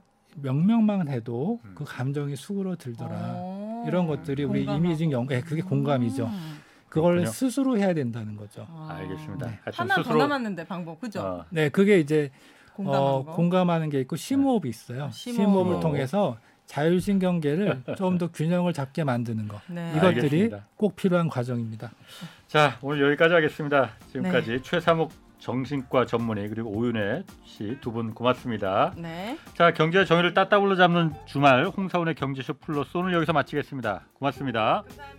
명명만 해도 음. 그 감정이 수그러 들더라. 어, 이런 것들이 우리 공감하고. 이미징 연구, 예, 그게 공감이죠. 음. 그걸 그렇군요. 스스로 해야 된다는 거죠. 아. 알겠습니다. 네. 하나 더 스스로 남았는데 방법 그죠? 어, 네, 그게 이제 공감하는 어, 거. 공감하는 게 있고 심호흡이 있어요. 심호흡. 심호흡 을 통해서 자율신경계를 좀 더 균형을 잡게 만드는 거. 네. 이것들이 알겠습니다. 꼭 필요한 과정입니다. 자 오늘 여기까지 하겠습니다. 지금까지 네. 최사목 정신과 전문의 그리고 오윤혜 씨 두 분 고맙습니다. 네. 자 경제와 정의를 따따블로 잡는 주말 홍사원의 경제쇼 플러스 오늘 여기서 마치겠습니다. 고맙습니다. 감사합니다.